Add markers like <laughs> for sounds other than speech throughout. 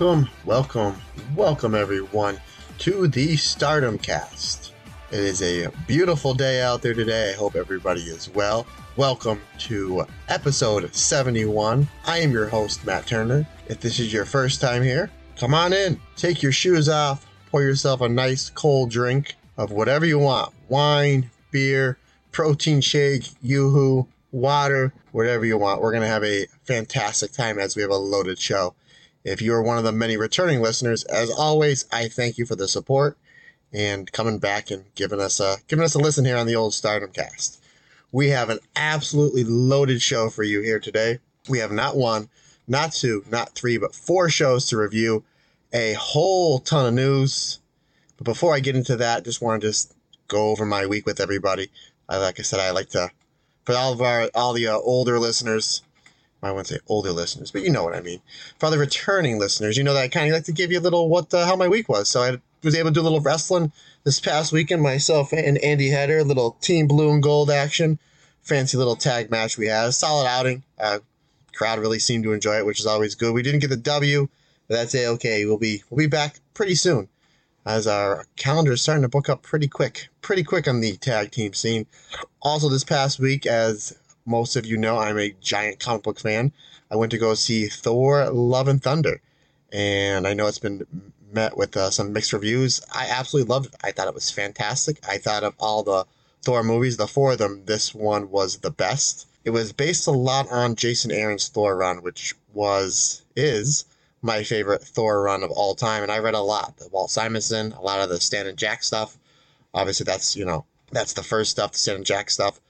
Welcome, welcome, welcome everyone to the Stardom Cast. It is a beautiful day out there today. I hope everybody is well. Welcome to episode 71. I am your host, Matt Turner. If this is your first time here, come on in, take your shoes off, pour yourself a nice cold drink of whatever you want wine, beer, protein shake, yoo-hoo, water, whatever you want. We're going to have a fantastic time as we have a loaded show. If you are one of the many returning listeners, as always, I thank you for the support and coming back and giving us a giving us a listen here on the old Stardom Cast. We have an absolutely loaded show for you here today. We have not one, not two, not three, but four shows to review, a whole ton of news. But before I get into that, just want to just go over my week with everybody. I, like I said, I like to for all of our all the uh, older listeners. I wouldn't say older listeners, but you know what I mean. For the returning listeners, you know that I kind of like to give you a little what the, how my week was. So I was able to do a little wrestling this past weekend. Myself and Andy Header, a little team blue and gold action, fancy little tag match we had. Solid outing. Uh, crowd really seemed to enjoy it, which is always good. We didn't get the W, but that's a okay. We'll be we'll be back pretty soon, as our calendar is starting to book up pretty quick, pretty quick on the tag team scene. Also, this past week, as most of you know, I'm a giant comic book fan. I went to go see Thor: Love and Thunder, and I know it's been met with uh, some mixed reviews. I absolutely loved it. I thought it was fantastic. I thought of all the Thor movies, the four of them, this one was the best. It was based a lot on Jason Aaron's Thor run, which was is my favorite Thor run of all time, and I read a lot. The Walt Simonson, a lot of the Stan and Jack stuff. Obviously, that's you know that's the first stuff, the Stan and Jack stuff.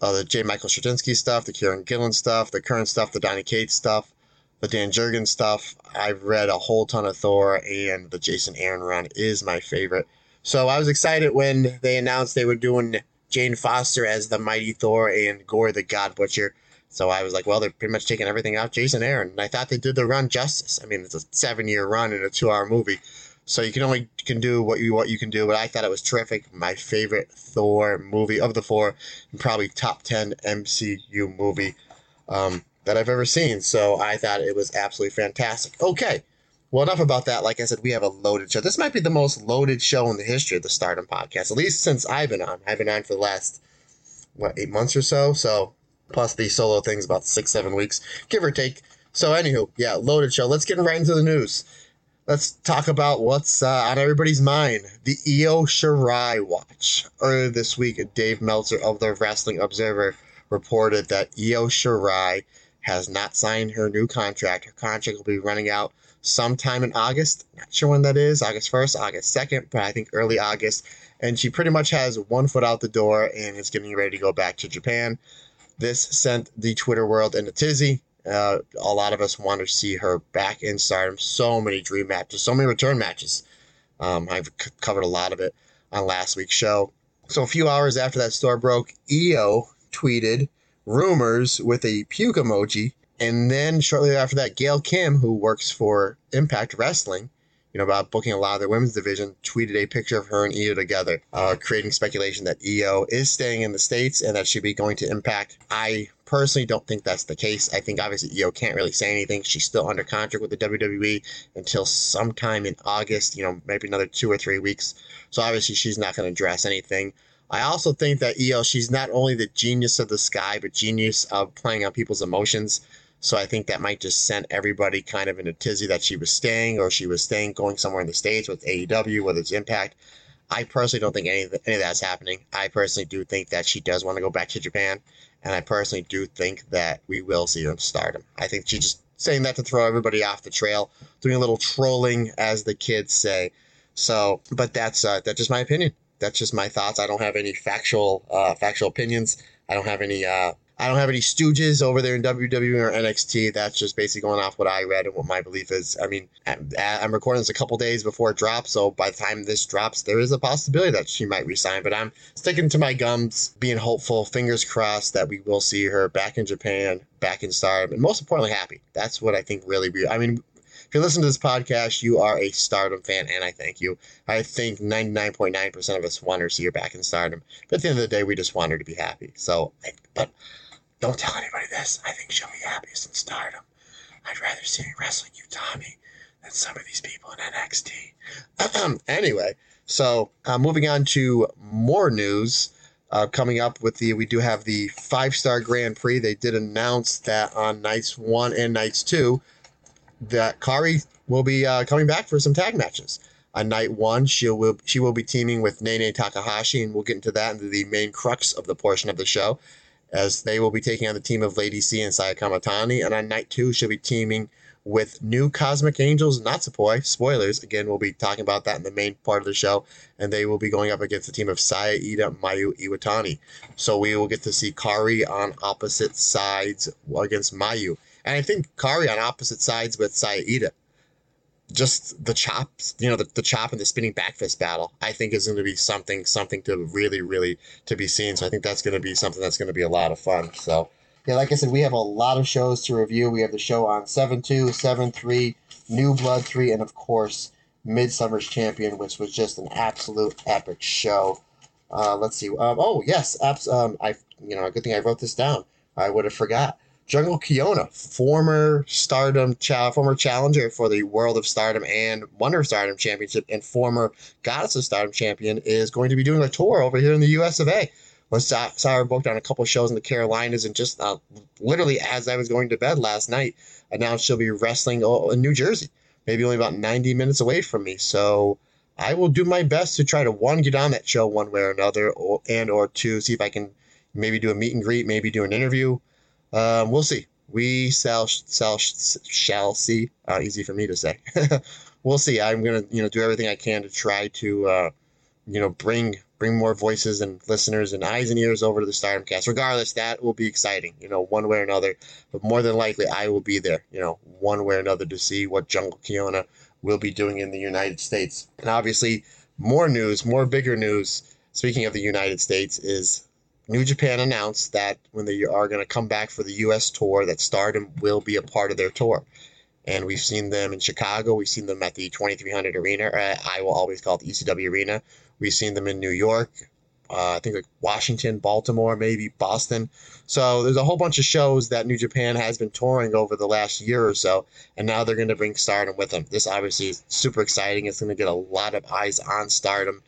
Uh, the J. Michael Straczynski stuff, the Kieron Gillen stuff, the current stuff, the Donny Cates stuff, the Dan Jurgens stuff. I've read a whole ton of Thor, and the Jason Aaron run is my favorite. So I was excited when they announced they were doing Jane Foster as the Mighty Thor and Gorr the God Butcher. So I was like, well, they're pretty much taking everything out Jason Aaron. And I thought they did the run justice. I mean, it's a seven year run in a two hour movie. So you can only can do what you what you can do, but I thought it was terrific. My favorite Thor movie of the four, and probably top ten MCU movie um, that I've ever seen. So I thought it was absolutely fantastic. Okay, well enough about that. Like I said, we have a loaded show. This might be the most loaded show in the history of the Stardom podcast, at least since I've been on. I've been on for the last what eight months or so. So plus the solo things about six seven weeks, give or take. So anywho, yeah, loaded show. Let's get right into the news let's talk about what's uh, on everybody's mind. The Io Shirai watch. Earlier this week, Dave Meltzer of the Wrestling Observer reported that Io Shirai has not signed her new contract. Her contract will be running out sometime in August. Not sure when that is, August 1st, August 2nd, but I think early August. And she pretty much has one foot out the door and is getting ready to go back to Japan. This sent the Twitter world in a tizzy. Uh, a lot of us want to see her back in stardom. So many dream matches, so many return matches. Um, I've c- covered a lot of it on last week's show. So a few hours after that story broke, EO tweeted rumors with a puke emoji. And then shortly after that, Gail Kim, who works for Impact Wrestling, you know, about booking a lot of their women's division, tweeted a picture of her and EO together, uh, creating speculation that EO is staying in the States and that she'll be going to Impact. I personally don't think that's the case. I think obviously Io can't really say anything. She's still under contract with the WWE until sometime in August, you know, maybe another two or three weeks. So obviously she's not going to address anything. I also think that Io, she's not only the genius of the sky, but genius of playing on people's emotions. So I think that might just send everybody kind of in a tizzy that she was staying or she was staying, going somewhere in the States with AEW, whether it's Impact. I personally don't think any of, any of that's happening. I personally do think that she does want to go back to Japan. And I personally do think that we will see her in stardom. I think she's just saying that to throw everybody off the trail, doing a little trolling, as the kids say. So, but that's uh, that's just my opinion. That's just my thoughts. I don't have any factual uh, factual opinions. I don't have any uh, I don't have any stooges over there in WWE or NXT. That's just basically going off what I read and what my belief is. I mean, I'm recording this a couple days before it drops, so by the time this drops, there is a possibility that she might resign. But I'm sticking to my gums, being hopeful, fingers crossed that we will see her back in Japan, back in Stardom, and most importantly, happy. That's what I think really. I mean, if you listen to this podcast, you are a Stardom fan, and I thank you. I think 99.9% of us want her to see her back in Stardom. But at the end of the day, we just want her to be happy. So, but don't tell anybody this. I think she'll be happiest in stardom. I'd rather see her wrestling Utami than some of these people in NXT. <clears throat> anyway, so uh, moving on to more news. Uh, coming up with the, we do have the five star Grand Prix. They did announce that on nights one and nights two, that Kairi will be uh, coming back for some tag matches. On night one, she will she will be teaming with Nanae Takahashi, and we'll get into that into the main crux of the portion of the show as they will be taking on the team of Lady C and Saya Kamitani. And on night two, she'll be teaming with new Cosmic Angels Natsupoi. Spoilers. Again, we'll be talking about that in the main part of the show. And they will be going up against the team of Saya Ida, Mayu Iwatani. So we will get to see Kairi on opposite sides against Mayu. And I think Kairi on opposite sides with Saya Ida just the chops, you know, the, the chop and the spinning back fist battle, I think is going to be something, something to really, really to be seen. So I think that's going to be something that's going to be a lot of fun. So yeah, like I said, we have a lot of shows to review. We have the show on 7 2, 7 3, New Blood 3, and of course, Midsummer's Champion, which was just an absolute epic show. Uh, let's see. Um, oh, yes. Abs- um, I, you know, a good thing I wrote this down. I would have forgot. Jungle Kyona, former Stardom, cha- former challenger for the World of Stardom and Wonder of Stardom Championship, and former Goddess of Stardom champion, is going to be doing a tour over here in the U.S. of A. Was saw, saw her booked on a couple shows in the Carolinas, and just uh, literally as I was going to bed last night, announced she'll be wrestling in New Jersey, maybe only about 90 minutes away from me. So I will do my best to try to one get on that show one way or another, or, and or two see if I can maybe do a meet and greet, maybe do an interview. Um, we'll see. We shall shall shall see. Uh, easy for me to say. <laughs> we'll see. I'm gonna you know do everything I can to try to uh, you know bring bring more voices and listeners and eyes and ears over to the Stardom Cast. Regardless, that will be exciting. You know, one way or another. But more than likely, I will be there. You know, one way or another to see what Jungle Kyona will be doing in the United States. And obviously, more news, more bigger news. Speaking of the United States, is New Japan announced that when they are going to come back for the U.S. tour, that Stardom will be a part of their tour. And we've seen them in Chicago. We've seen them at the 2300 Arena. I will always call it the ECW Arena. We've seen them in New York. Uh, I think like Washington, Baltimore, maybe Boston. So there's a whole bunch of shows that New Japan has been touring over the last year or so, and now they're going to bring Stardom with them. This obviously is super exciting. It's going to get a lot of eyes on Stardom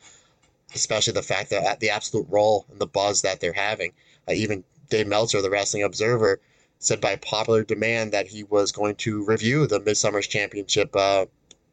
especially the fact that the absolute role and the buzz that they're having. Uh, even Dave Meltzer, the Wrestling Observer, said by popular demand that he was going to review the Midsummer's Championship uh,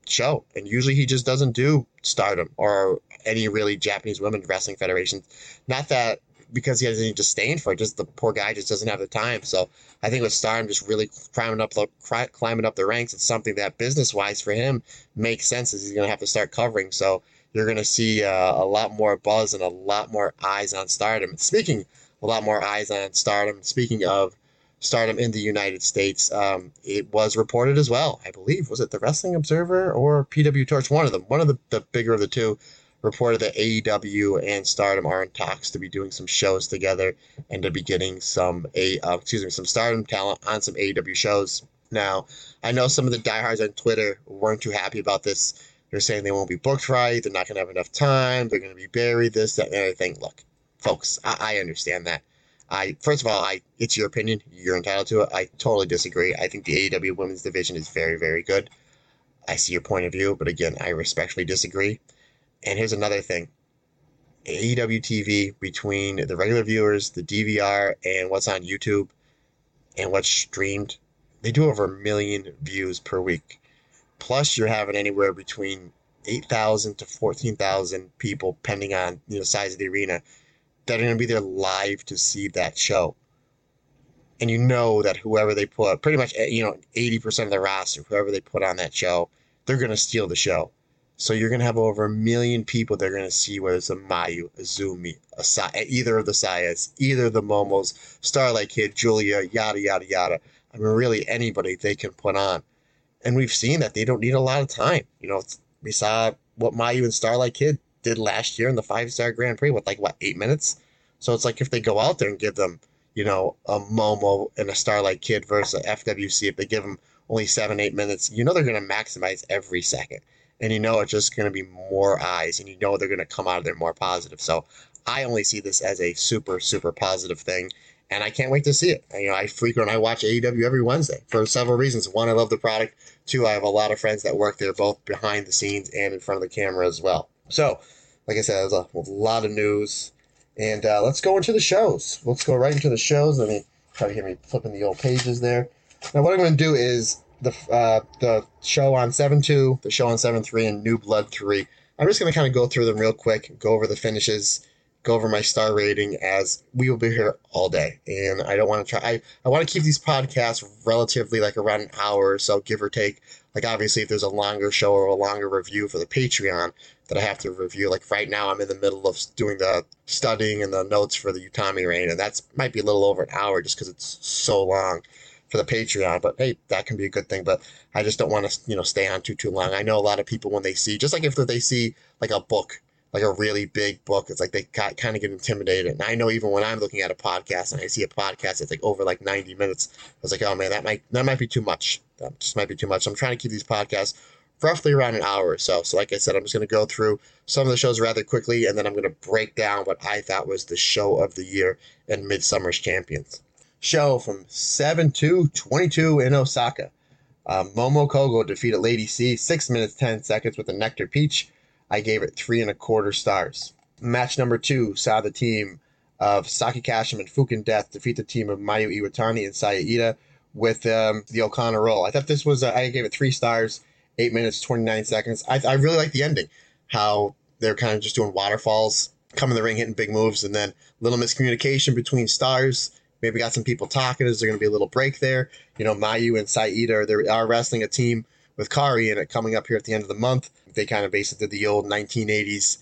show. And usually he just doesn't do Stardom or any really Japanese Women Wrestling federations. Not that because he has any disdain for it, just the poor guy just doesn't have the time. So I think with Stardom just really climbing up the climbing up the ranks, it's something that business wise for him makes sense. As he's going to have to start covering. So you're going to see uh, a lot more buzz and a lot more eyes on Stardom. Speaking a lot more eyes on Stardom. Speaking of Stardom in the United States, um, it was reported as well. I believe was it the Wrestling Observer or PW Torch? One of them, one of the, the bigger of the two, reported that AEW and Stardom are in talks to be doing some shows together and to be getting some a uh, excuse me some Stardom talent on some AEW shows. Now, I know some of the diehards on Twitter weren't too happy about this they're saying they won't be booked right. They're not going to have enough time. They're going to be buried. This, that, and everything. Look, folks, I, I understand that. I first of all, I it's your opinion. You're entitled to it. I totally disagree. I think the AEW women's division is very, very good. I see your point of view, but again, I respectfully disagree. And here's another thing. AEW TV between the regular viewers, the DVR, and what's on YouTube and what's streamed they do over a million views per week. Plus, you're having anywhere between 8,000 to 14,000 people, depending on you know size of the arena, that are going to be there live to see that show. And you know that whoever they put, pretty much eh, you know 80% of the roster, whoever they put on that show, they're going to steal the show. So you're going to have over a million people that are going to see whether it's a Mayu, a Zumi, a Sa- eh, either of the Sayas, either of the Momos, Starlight Kid, Julia, yada, yada, yada. I mean, really anybody they can put on. And we've seen that they don't need a lot of time. You know, we saw what Mayu and Starlight Kid did last year in the five star Grand Prix with like, what, eight minutes? So it's like if they go out there and give them, you know, a Momo and a Starlight Kid versus a FWC, if they give them only seven, eight minutes, you know they're going to maximize every second. And you know it's just going to be more eyes and you know they're going to come out of there more positive. So i only see this as a super super positive thing and i can't wait to see it. You know i frequent i watch aew every wednesday for several reasons. One i love the product two i have a lot of friends that work there both behind the scenes and in front of the camera as well. So like i said there's a, lot of news. And uh, let's go into the shows. Let's go right into the shows. Let me try to hear me flipping the old pages there. Now what i'm going to do is the uh, the show on seven two, the show on seven three, and New Blood three. I'm just gonna kind of go through them real quick, go over the finishes, go over my star rating as we will be here all day, and I don't want to try. I I want to keep these podcasts relatively like around an hour or so, give or take. Like obviously, if there's a longer show or a longer review for the Patreon that I have to review, like right now I'm in the middle of doing the studying and the notes for the Utami Rain, and that's might be a little over an hour just because it's so long for the Patreon. But hey, that can be a good thing. But I just don't want to, you know, stay on too too long. I know a lot of people when they see, just like if they see like a book, like a really big book, it's like they kind of get intimidated. And I know even when I'm looking at a podcast and I see a podcast that's like over like 90 minutes, I was like, oh man, that might that might be too much. That just might be too much. So I'm trying to keep these podcasts roughly around an hour or so. So, like I said, I'm just going to go through some of the shows rather quickly, and then I'm going to break down what I thought was the show of the year and Midsummer's Champions show from 7 2 22 in Osaka. Uh, Momo Kohgo defeated Lady C 6 minutes 10 seconds with a Nectar Peach. I gave it three and a quarter stars. Match number two saw the team of Saki Kashima and Fukin Death defeat the team of Mayu Iwatani and Saya with um, the O'Connor roll. I thought this was, uh, I gave it three stars, 8 minutes 29 seconds. I, I really like the ending, how they're kind of just doing waterfalls, coming the ring, hitting big moves, and then little miscommunication between stars Maybe got some people talking. Is there going to be a little break there? You know, Mayu and Saida they are wrestling a team with Kairi in it coming up here at the end of the month. They kind of basically did the old 1980s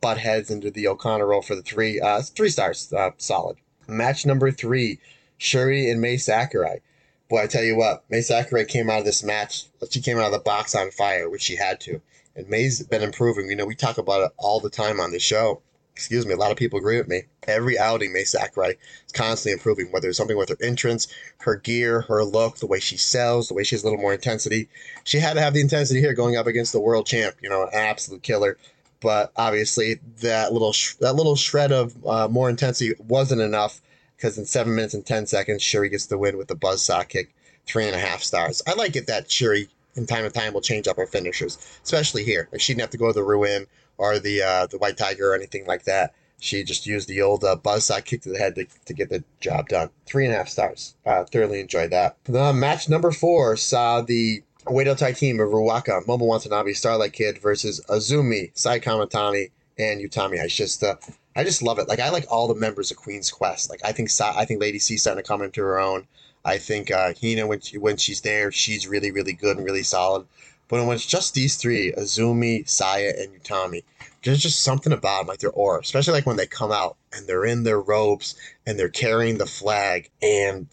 butt heads into the O'Connor roll for the three uh, three stars, uh, solid. Match number three, Shuri and Mai Sakurai. Boy, I tell you what, Mai Sakurai came out of this match. She came out of the box on fire, which she had to. And Mai's been improving. You know, we talk about it all the time on the show excuse me, a lot of people agree with me. Every outing, Mai Sakurai is constantly improving, whether it's something with her entrance, her gear, her look, the way she sells, the way she has a little more intensity. She had to have the intensity here going up against the world champ, you know, an absolute killer. But obviously, that little sh- that little shred of uh, more intensity wasn't enough because in seven minutes and ten seconds, Shuri gets the win with the buzz buzzsaw kick, three and a half stars. I like it that Shuri, in time to time, will change up her finishers, especially here. Like she didn't have to go to the ruin or the uh, the White Tiger or anything like that. She just used the old uh, buzzsaw kick to the head to, to get the job done. Three and a half stars. Uh, thoroughly enjoyed that. The match number four saw the Oedo Tai team of Ruaka, Momo Watanabe, Starlight Kid versus Azumi, Sai Kamitani, and Utami. I just uh, I just love it. Like I like all the members of Queen's Quest. Like I think Sa- I think Lady C starting to come into her own. I think uh, Hina when she, when she's there, she's really really good and really solid. But when it's just these three, Azumi, Saya, and Utami, there's just something about them, like their aura, especially like when they come out and they're in their robes and they're carrying the flag. And,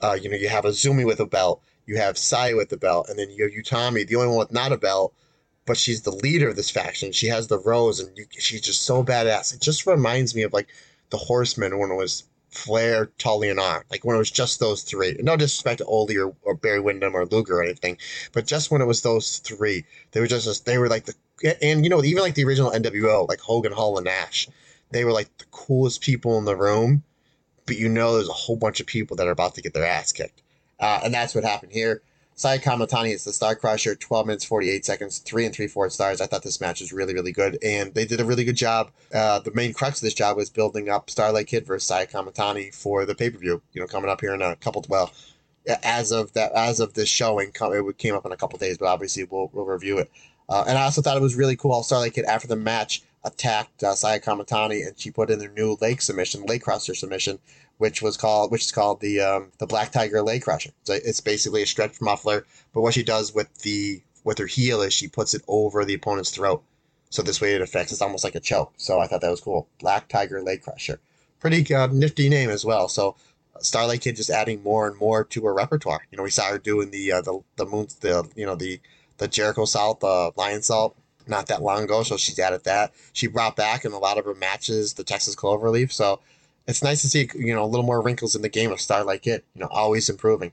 uh, you know, you have Azumi with a belt, you have Saya with the belt, and then you have Utami, the only one with not a belt, but she's the leader of this faction. She has the rose, and you, she's just so badass. It just reminds me of like the Horsemen when it was Flair, Tully, and Arn. Like when it was just those three. No disrespect to Ole or, or Barry Windham or Luger or anything, but just when it was those three, they were just they were like the and you know even like the original NWO, like Hogan, Hall, and Nash, they were like the coolest people in the room. But you know, there's a whole bunch of people that are about to get their ass kicked, uh, and that's what happened here. Sai Kamitani is the Star Crusher, 12 minutes, 48 seconds, three and three fourths stars. I thought this match was really, really good, and they did a really good job. Uh, the main crux of this job was building up Starlight Kid versus Sai Kamitani for the pay per view, you know, coming up here in a couple, well, as of that as of this showing. It came up in a couple days, but obviously we'll, we'll review it. Uh, and I also thought it was really cool. Starlight Kid after the match attacked uh, Saya Kamitani and she put in their new leg submission, leg crusher submission, which was called which is called the um, the Black Tiger leg crusher. So it's basically a stretch muffler, but what she does with the with her heel is she puts it over the opponent's throat. So this way it affects it's almost like a choke. So I thought that was cool. Black Tiger leg crusher. Pretty uh, nifty name as well. So Starlight Kid just adding more and more to her repertoire. You know, we saw her doing the uh, the the moons the you know the the Jericho salt, the Lionsault not that long ago, so she's added that. She brought back in a lot of her matches the Texas Cloverleaf, so it's nice to see you know a little more wrinkles in the game of Starlight Kid. You know, always improving.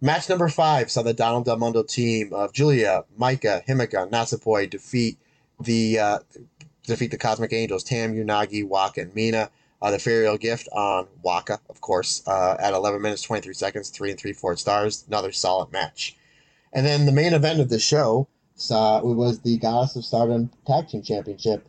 Match number five saw the Donna Del Mondo team of Julia, Maika, Himeka, Natsupoi defeat the uh, defeat the Cosmic Angels, Tam, Unagi, Waka, and Mina. Uh, the Fairial Gift on Waka, of course, uh, at 11 minutes 23 seconds, three and three fourths stars. Another solid match. And then the main event of the show it was the Goddess of Stardom Tag Team Championship.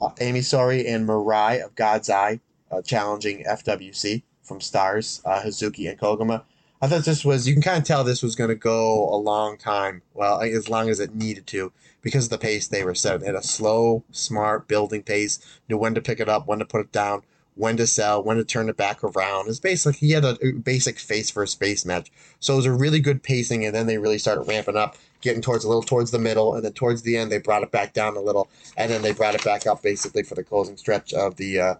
Uh, Ami Sourei and Mirai of God's Eye uh, challenging FWC from Stars, uh, Hazuki and Koguma. I thought this was, you can kind of tell this was going to go a long time. Well, as long as it needed to because of the pace they were set. They had a slow, smart building pace, knew when to pick it up, when to put it down, when to sell, when to turn it back around. It's basically, he had a basic face for a space match. So it was a really good pacing, and then they really started ramping up, getting towards a little towards the middle, and then towards the end, they brought it back down a little, and then they brought it back up basically for the closing stretch of the. Uh,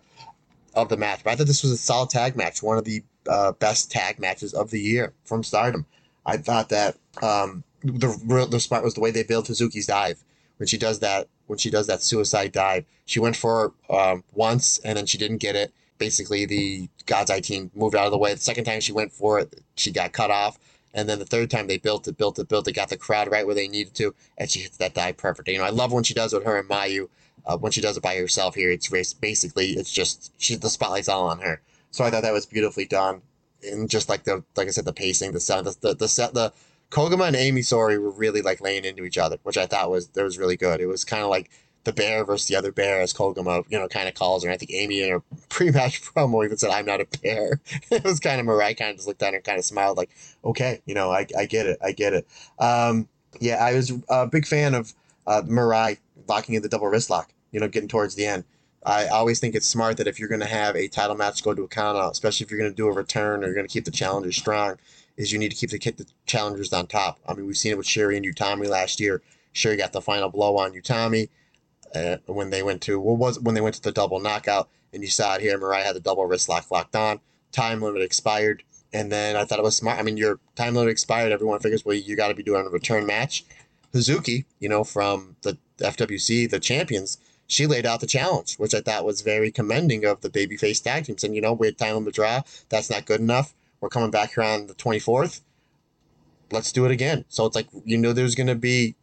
of the match. But I thought this was a solid tag match, one of the uh, best tag matches of the year from Stardom. I thought that um, the real the spot was the way they built Hazuki's dive when she does that when she does that suicide dive. She went for um, once and then she didn't get it. Basically, the God's Eye team moved out of the way. The second time she went for it, she got cut off. And then the third time they built it, built it, built it, got the crowd right where they needed to, and she hits that dive perfectly. You know, I love when she does with her and Mayu. Uh, when she does it by herself here, it's basically it's just she the spotlight's all on her. So I thought that was beautifully done, and just like the like I said, the pacing, the sound, the the the, set, the Koguma and Ami Sourei were really like laying into each other, which I thought was that was really good. It was kind of like the bear versus the other bear, as Koguma, you know, kind of calls her. I think Ami in her <laughs> pre-match promo even said, "I'm not a bear." <laughs> it was kind of Mirai kind of just looked at her and kind of smiled, like, "Okay, you know, I, I get it, I get it." Um, yeah, I was a big fan of uh, Mirai locking in the double wrist lock. You know, getting towards the end. I always think it's smart that if you're going to have a title match go to a count out, especially if you're going to do a return or you're going to keep the challengers strong, is you need to keep the, the challengers on top. I mean, we've seen it with Syuri and Utami last year. Syuri got the final blow on Utami uh, when they went to what was when they went to the double knockout, and you saw it here. Mirai had the double wrist lock locked on. Time limit expired, and then I thought it was smart. I mean, your time limit expired. Everyone figures, well, you got to be doing a return match. Hazuki, you know, from the FWC, the champions, she laid out the challenge, which I thought was very commending of the babyface tag team. Saying, you know, we had time limit draw. That's not good enough. We're coming back here on the 24th. Let's do it again. So it's like, you know, there's going to be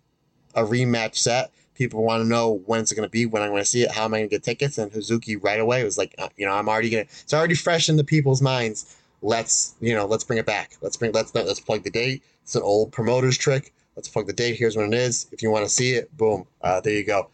a rematch set. People want to know when it's going to be, when I'm going to see it, how am I going to get tickets? And Hazuki right away was like, uh, you know, I'm already going to, it's already fresh in the people's minds. Let's, you know, let's bring it back. Let's bring, let's, let's plug the date. It's an old promoter's trick. Let's plug the date. Here's when it is. If you want to see it, boom. Uh, there you go.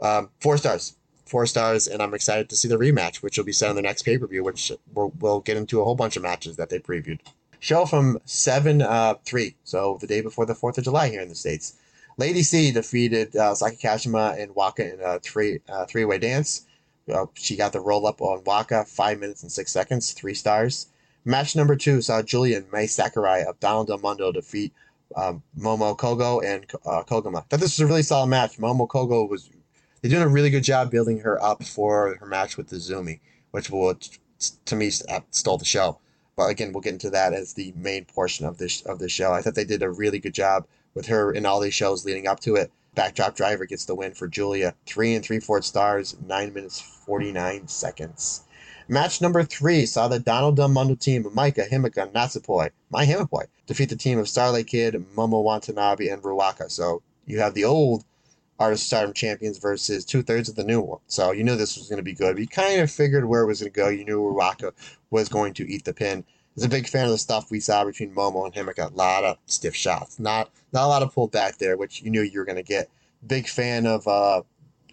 Um, four stars four stars, and I'm excited to see the rematch, which will be set on the next pay per view, which we'll, get into a whole bunch of matches that they previewed. Show from 7 uh, 3, so the day before the 4th of July here in the States. Lady C defeated uh, Saki Kashima and Waka in a three uh, three way dance. Uh, she got the roll up on Waka, 5 minutes and 6 seconds, 3 stars. Match number 2 saw Julian Mai Sakurai of Donna Del Mondo defeat um, Momo Kohgo and uh, Koguma. Thought this was a really solid match. Momo Kohgo was they're doing a really good job building her up for her match with the Zumi, which will to me uh, stole the show. But again, we'll get into that as the main portion of this of the show. I thought they did a really good job with her in all these shows leading up to it. Backdrop Driver gets the win for Julia. Three and three fourths stars, nine minutes forty nine seconds. Match number three saw the Donna Mondo team of Maika, Himeka, Natsupoi, my Himapoi, defeat the team of Starlight Kid, Momo Watanabe, and Ruaka. So you have the old Artist Stardom champions versus two thirds of the new one. So you knew this was going to be good. You kind of figured where it was going to go. You knew Ruaka was going to eat the pin. I was a big fan of the stuff we saw between Momo and Himeka. A lot of stiff shots. Not not a lot of pulled back there, which you knew you were going to get. Big fan of uh,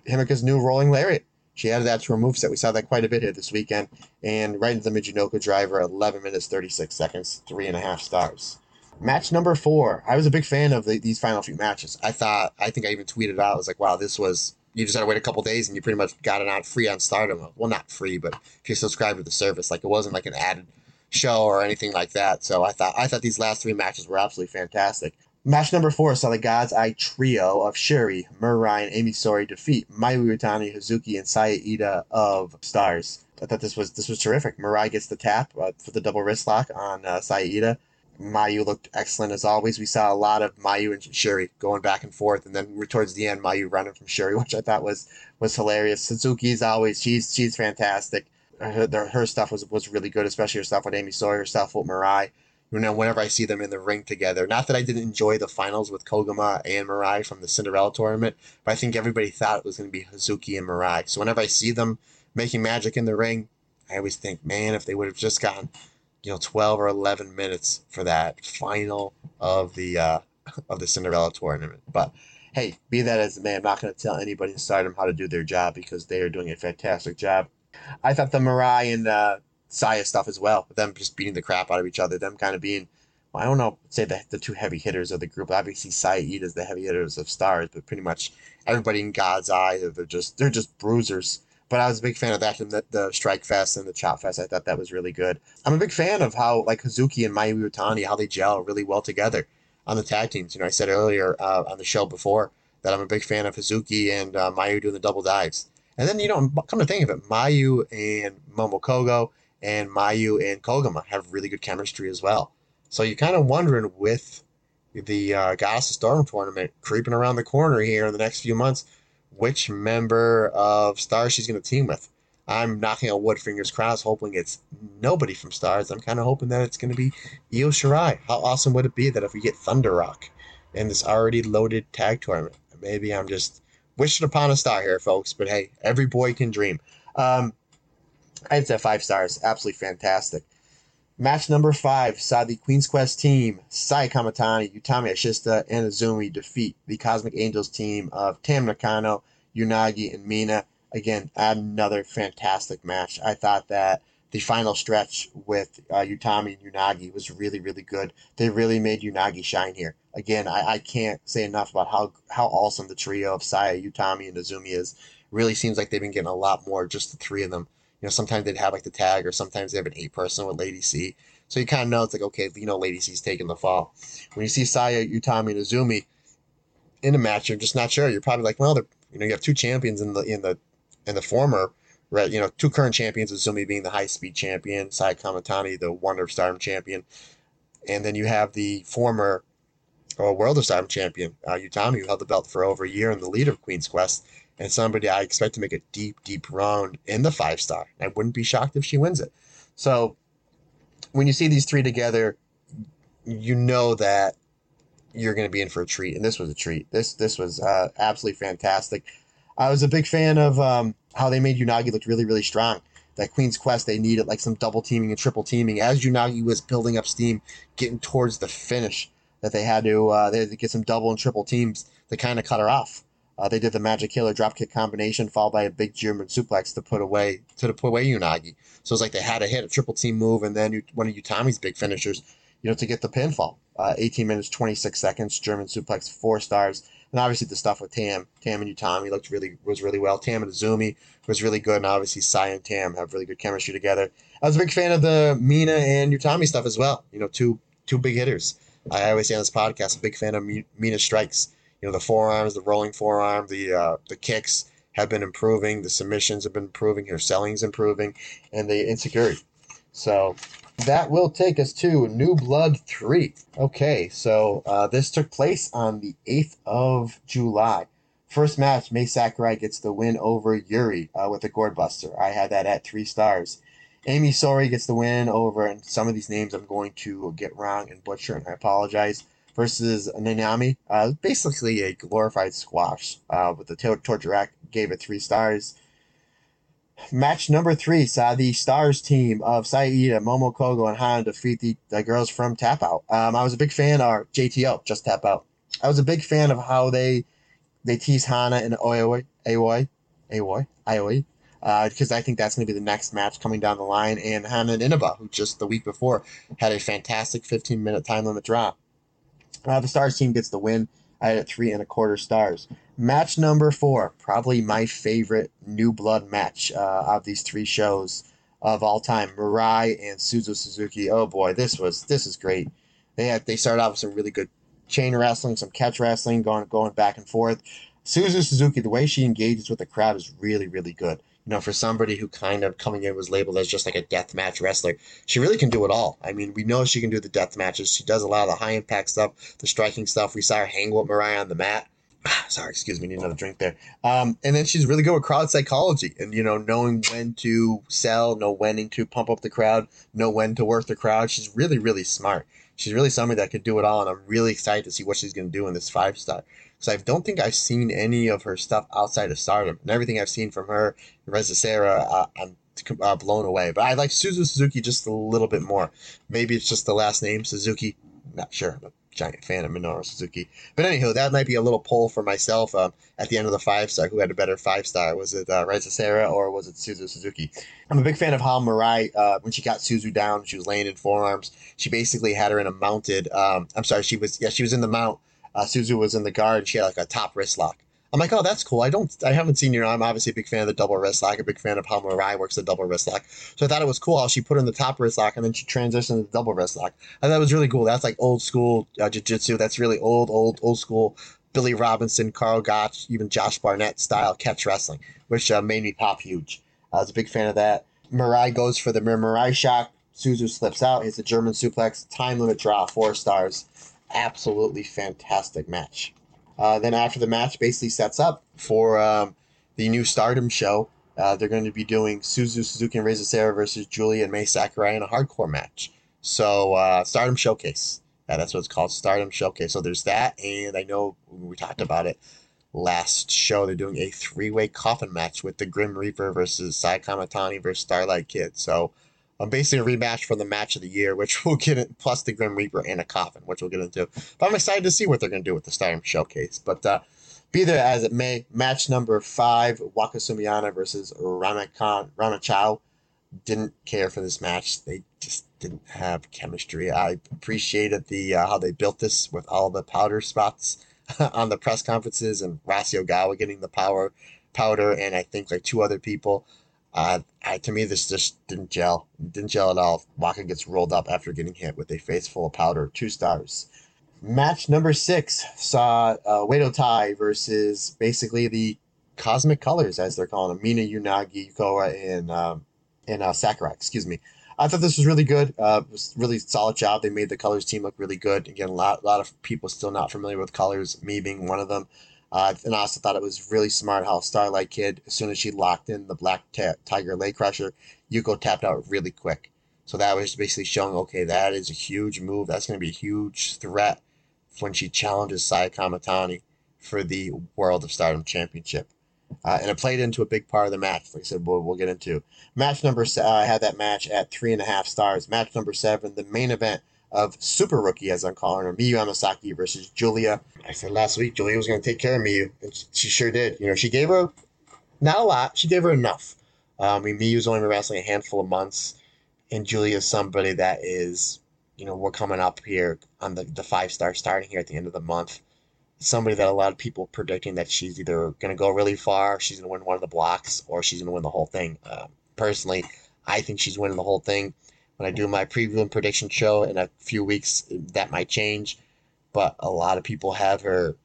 Himeka's new rolling lariat. She added that to her moveset. We saw that quite a bit here this weekend. And right into the Michinoku driver, 11 minutes, 36 seconds, three and a half stars. Match number four. I was a big fan of the, these final few matches. I thought, I think I even tweeted out, I was like, wow, this was, you just had to wait a couple days and you pretty much got it on free on Stardom. Well, not free, but if you subscribe to the service, like it wasn't like an added show or anything like that. So I thought, I thought these last three matches were absolutely fantastic. Match number four saw the God's Eye trio of Syuri, Mirai, and Ami Sourei defeat Mayu Iwatani, Hazuki, and Saya of Stars. I thought this was this was terrific. Mirai gets the tap uh, for the double wrist lock on uh, Saya Iida. Mayu looked excellent as always. We saw a lot of Mayu and Syuri going back and forth, and then towards the end, Mayu running from Syuri, <laughs> which I thought was was hilarious. Hazuki's always she's she's fantastic. Her, her stuff was was really good, especially her stuff with Ami Sourei, her stuff with Mirai you know, whenever I see them in the ring together. Not that I didn't enjoy the finals with Koguma and Mirai from the Cinderella tournament, but I think everybody thought it was going to be Hazuki and Mirai. So whenever I see them making magic in the ring, I always think, man, if they would have just gotten, you know, 12 or 11 minutes for that final of the uh, of the Cinderella tournament. But hey, be that as it may, I'm not going to tell anybody in Stardom how to do their job because they are doing a fantastic job. I thought the Mirai and uh, Saya stuff as well. Them just beating the crap out of each other. Them kind of being, well, I don't know, say the, the two heavy hitters of the group. Obviously, Saya is the heavy hitters of stars, but pretty much everybody in God's eye, they're just they're just bruisers. But I was a big fan of that and the, the Strike Fest and the Chop Fest. I thought that was really good. I'm a big fan of how like Hazuki and Mayu Iwatani, how they gel really well together on the tag teams. You know, I said earlier uh, on the show before that I'm a big fan of Hazuki and uh, Mayu doing the double dives. And then, you know, come to think of it, Mayu and Momo Kohgo and Mayu and Koguma have really good chemistry as well. So you're kind of wondering with the uh, Goddess Storm tournament creeping around the corner here in the next few months, which member of Stars she's going to team with. I'm knocking on wood, fingers crossed, hoping it's nobody from Stars. I'm kind of hoping that it's going to be Io Shirai. How awesome would it be that if we get Thunder Rock in this already loaded tag tournament? Maybe I'm just wishing upon a star here, folks. But hey, every boy can dream. Um, I'd say five stars. Absolutely fantastic. Match number five saw the Queen's Quest team, Saya Kamitani, Utami Ashista, and Azumi defeat the Cosmic Angels team of Tam Nakano, Unagi, and Mina. Again, another fantastic match. I thought that the final stretch with uh, Utami and Unagi was really, really good. They really made Unagi shine here. Again, I, I can't say enough about how, how awesome the trio of Saya, Utami, and Azumi is. Really seems like they've been getting a lot more, just the three of them you know, sometimes they'd have like the tag, or sometimes they have an eight person with Lady C. So you kind of know it's like, okay, you know, Lady C's taking the fall. When you see Saya, Utami, and Azumi in a match, you're just not sure. You're probably like, well, they're you know, you have two champions in the in the in the former, right? You know, two current champions, Azumi being the high speed champion, Saya Kamitani, the Wonder of Stardom champion, and then you have the former uh, World of Stardom champion, uh, Utami, who held the belt for over a year and the leader of Queen's Quest and somebody I expect to make a deep, deep run in the five star. I wouldn't be shocked if she wins it. So when you see these three together, you know that you're going to be in for a treat, and this was a treat. This this was uh, absolutely fantastic. I was a big fan of um, how they made Unagi look really, really strong. That Queen's Quest, they needed like some double teaming and triple teaming as Unagi was building up steam, getting towards the finish. That they had to uh, they had to get some double and triple teams to kind of cut her off. Uh, they did the Magic Killer dropkick combination followed by a big German suplex to put away to the put away Unagi. So it's like they had to hit a triple team move and then one of Utami's big finishers, you know, to get the pinfall. Uh, 18 minutes 26 seconds German suplex four stars. And obviously the stuff with Tam, Tam and Utami looked really was really well. Tam and Azumi was really good, and obviously Sai and Tam have really good chemistry together. I was a big fan of the Mina and Utami stuff as well. You know, two two big hitters. I always say on this podcast, I'm a big fan of Mina strikes you know the forearms, the rolling forearm, the uh, the kicks have been improving, the submissions have been improving, her selling's improving, and the insecurity. So that will take us to New Blood 3. Okay, so uh, this took place on the 8th of July. First match, Mai Sakurai gets the win over Yuri uh, with a gourd buster. I had that at three stars. Ami Sourei gets the win over, and some of these names I'm going to get wrong and butcher, and I apologize versus Nanami. Uh, basically a glorified squash. Uh, with the Torture Act gave it three stars. Match number three saw the Stars team of Saida, Momo Kohgo, and Hana defeat the, the girls from Tap Out. Um, I was a big fan of JTO, just Tap Out. I was a big fan of how they they tease Hana and Oyoi, Aoi, Aoi, Aoi, because uh, I think that's going to be the next match coming down the line. And Hana Inaba, who just the week before had a fantastic 15 minute time limit draw. Uh, the Stars team gets the win. I had it three and a quarter stars. Match number four, probably my favorite new blood match uh, of these three shows of all time. Mirai and Suzu Suzuki. Oh boy, this was this is great. They had they started off with some really good chain wrestling, some catch wrestling, going going back and forth. Suzu Suzuki, the way she engages with the crowd is really really good you know, for somebody who kind of coming in was labeled as just like a death match wrestler, she really can do it all. I mean, we know she can do the death matches. She does a lot of the high impact stuff, the striking stuff. We saw her hang with Mirai on the mat. <sighs> Sorry, excuse me, need another drink there. Um, and then she's really good with crowd psychology and, you know, knowing when to sell, know when to pump up the crowd, know when to work the crowd. She's really, really smart. She's really somebody that could do it all. And I'm really excited to see what she's going to do in this five star because I don't think I've seen any of her stuff outside of Stardom, and everything I've seen from her, Risa Sera, uh, I'm uh, blown away. But I like Suzu Suzuki just a little bit more. Maybe it's just the last name Suzuki. Not sure. I'm a giant fan of Minoru Suzuki. But anywho, that might be a little poll for myself um, at the end of the five star. Who had a better five star? Was it uh, Risa Sera or was it Suzu Suzuki? I'm a big fan of how Mirai, uh, when she got Suzu down, she was laying in forearms. She basically had her in a mounted. Um, I'm sorry, she was yeah, she was in the mount uh, Suzu was in the guard. She had like a top wrist lock. I'm like, oh, that's cool. I don't, I haven't seen you. Know, I'm obviously a big fan of the double wrist lock. A big fan of how Mirai works the double wrist lock. So I thought it was cool how she put in the top wrist lock and then she transitioned to the double wrist lock. Thought it was really cool. That's like old school uh, jiu-jitsu. That's really old, old, old school. Billy Robinson, Karl Gotch, even Josh Barnett style catch wrestling, which uh, made me pop huge. I was a big fan of that. Mirai goes for the Mirai shock. Suzu slips out. It's a German suplex. Time limit draw, four stars. Absolutely fantastic match. Uh, then after the match basically sets up for um, the new Stardom show. Uh, they're going to be doing Suzu Suzuki and Risa Sera versus Julia and Mai Sakurai in a hardcore match. So uh, Stardom Showcase. Yeah, that's what it's called, Stardom Showcase. So there's that, and I know we talked about it last show. They're doing a three-way coffin match with the Grim Reaper versus Sai Kamitani versus Starlight Kid. So um, basically a rematch for the match of the year, which we'll get in, plus the Grim Reaper and a coffin, which we'll get into. But I'm excited to see what they're going to do with the Stardom Showcase. But uh, be there as it may, match number five, Waka Tsukiyama versus Ramakan, Ramachao. Didn't care for this match. They just didn't have chemistry. I appreciated the uh, how they built this with all the powder spots <laughs> on the press conferences and Rossy Ogawa getting the power powder and I think like two other people. Uh, I, to me, this just didn't gel. Didn't gel at all. Waka gets rolled up after getting hit with a face full of powder. Two stars. Match number six saw uh, Oedo Tai versus basically the Cosmic Colors, as they're calling them. Mina, Unagi, Yukawa, and, um, and uh, Sakurai. Excuse me. I thought this was really good. Uh, it was really solid job. They made the Colors team look really good. Again, a lot, a lot of people still not familiar with Colors, me being one of them. Uh, and I also thought it was really smart how Starlight Kid, as soon as she locked in the Black Tiger Leg Crusher, Yuko tapped out really quick. So that was basically showing, okay, that is a huge move. That's going to be a huge threat when she challenges Sai Kamitani for the World of Stardom Championship. Uh, and it played into a big part of the match. Like I said, we'll, we'll get into. Match number, uh, I had that match at three and a half stars. Match number seven, the main event of Super Rookie, as I'm calling her, Miyu Amasaki versus Julia. I said last week Julia was going to take care of Miyu, and she sure did. You know, she gave her not a lot, she gave her enough. Um, I mean, Miyu's only been wrestling a handful of months, and Julia's somebody that is, you know, we're coming up here on the, the five star starting here at the end of the month. Somebody that a lot of people predicting that she's either going to go really far, she's going to win one of the blocks, or she's going to win the whole thing. Um, personally, I think she's winning the whole thing when I do my preview and prediction show in a few weeks, that might change. But a lot of people have her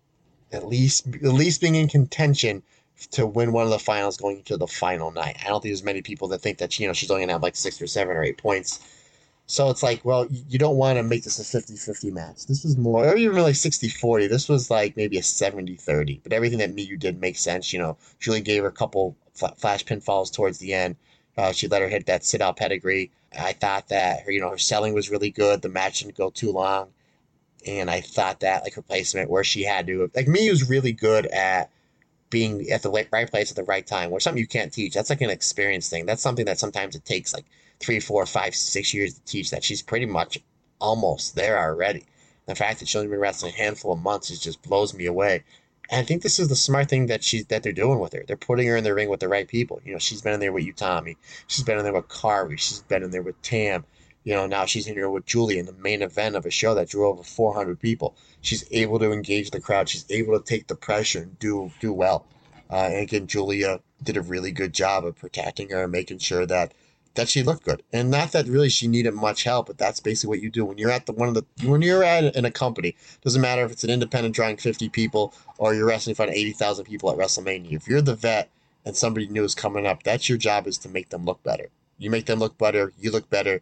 at least at least being in contention to win one of the finals going into the final night. I don't think there's many people that think that you know she's only gonna have like six or seven or eight points. So it's like, well, you don't want to make this a 50-50 match. This was more, or even really 60-40. This was like maybe a 70-30. But everything that Miyu did makes sense. You know, Julie gave her a couple flash pinfalls towards the end. Uh, she let her hit that sit out pedigree. I thought that her, you know, her selling was really good. The match didn't go too long, and I thought that like her placement where she had to like me was really good at being at the right place at the right time, or something you can't teach. That's like an experience thing. That's something that sometimes it takes like three, four, five, six years to teach. That she's pretty much almost there already. The fact that she's only been wrestling a handful of months is just blows me away. And I think this is the smart thing that she's that they're doing with her. They're putting her in the ring with the right people. You know, she's been in there with Utami. She's been in there with Kairi. She's been in there with Tam. You know, now she's in here with Julia in the main event of a show that drew over 400 people. She's able to engage the crowd. She's able to take the pressure and do do well. Uh, and again, Julia did a really good job of protecting her and making sure that that she looked good. And not that really she needed much help, but that's basically what you do when you're at the one of the when you're at in a company. Doesn't matter if it's an independent drawing 50 people or you're wrestling in front of 80,000 people at WrestleMania. If you're the vet and somebody new is coming up, that's your job is to make them look better. You make them look better, you look better,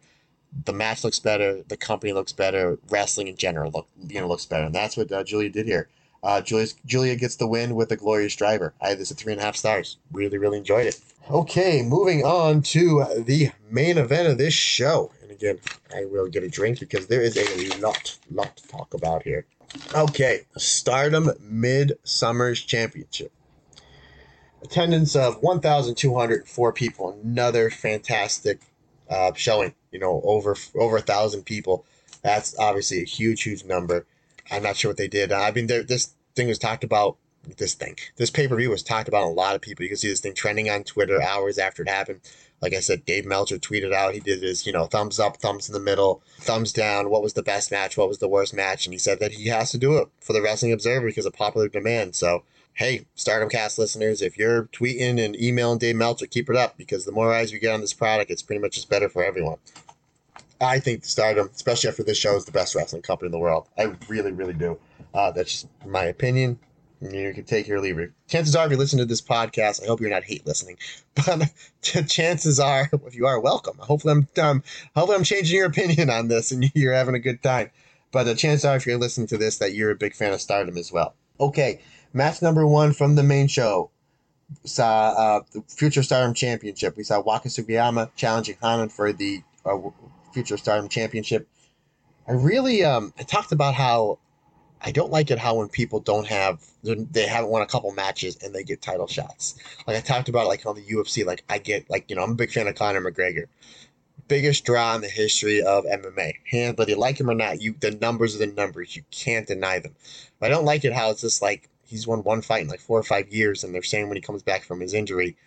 the match looks better, the company looks better, wrestling in general look you know looks better, and that's what uh, Julia did here. Uh, Julia, Julia gets the win with a glorious driver. I had this at three and a half stars. Really, really enjoyed it. Okay, moving on to the main event of this show. And again, I will get a drink because there is a lot, lot to talk about here. Okay, Stardom Mid-Summers Championship. Attendance of 1,204 people. Another fantastic uh, showing. You know, over over a thousand people. That's obviously a huge, huge number. I'm not sure what they did. I mean, this thing was talked about. This thing, this pay per view was talked about a lot of people. You can see this thing trending on Twitter hours after it happened. Like I said, Dave Meltzer tweeted out he did his, you know, thumbs up, thumbs in the middle, thumbs down. What was the best match? What was the worst match? And he said that he has to do it for the Wrestling Observer because of popular demand. So, hey, Stardom Cast listeners, if you're tweeting and emailing Dave Meltzer, keep it up because the more eyes we get on this product, it's pretty much just better for everyone. I think Stardom, especially after this show, is the best wrestling company in the world. I really, really do. Uh, that's just my opinion. You can take your leave it. Chances are, if you listen to this podcast, I hope you're not hate listening. <laughs> But <laughs> chances are, <laughs> if you are, welcome. Hopefully, I'm um, hopefully I'm changing your opinion on this, and you're having a good time. But the chances are, if you're listening to this, that you're a big fan of Stardom as well. Okay, match number one from the main show saw uh, the Future Stardom Championship. We saw Waka Tsukiyama challenging Hanan for the uh, Future Stardom Championship. I really um, I talked about how I don't like it how when people don't have they haven't won a couple matches and they get title shots. Like I talked about like on the UFC, like I get like you know I'm a big fan of Conor McGregor, biggest draw in the history of MMA. And whether you like him or not, you the numbers are the numbers. You can't deny them. But I don't like it how it's just like he's won one fight in like four or five years, and they're saying when he comes back from his injury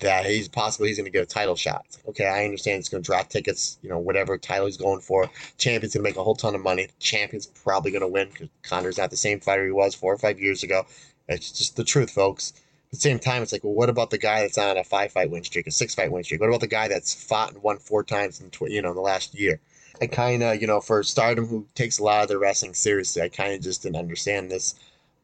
that he's possibly he's going to get a title shot. Okay, I understand it's going to draw tickets, you know, whatever title he's going for. Champion's going to make a whole ton of money. Champion's probably going to win because Conor's not the same fighter he was four or five years ago. It's just the truth, folks. At the same time, it's like, well, what about the guy that's on a five fight win streak, a six fight win streak? What about the guy that's fought and won four times in tw- you know in the last year? I kind of, you know, for Stardom, who takes a lot of their wrestling seriously, I kind of just didn't understand this.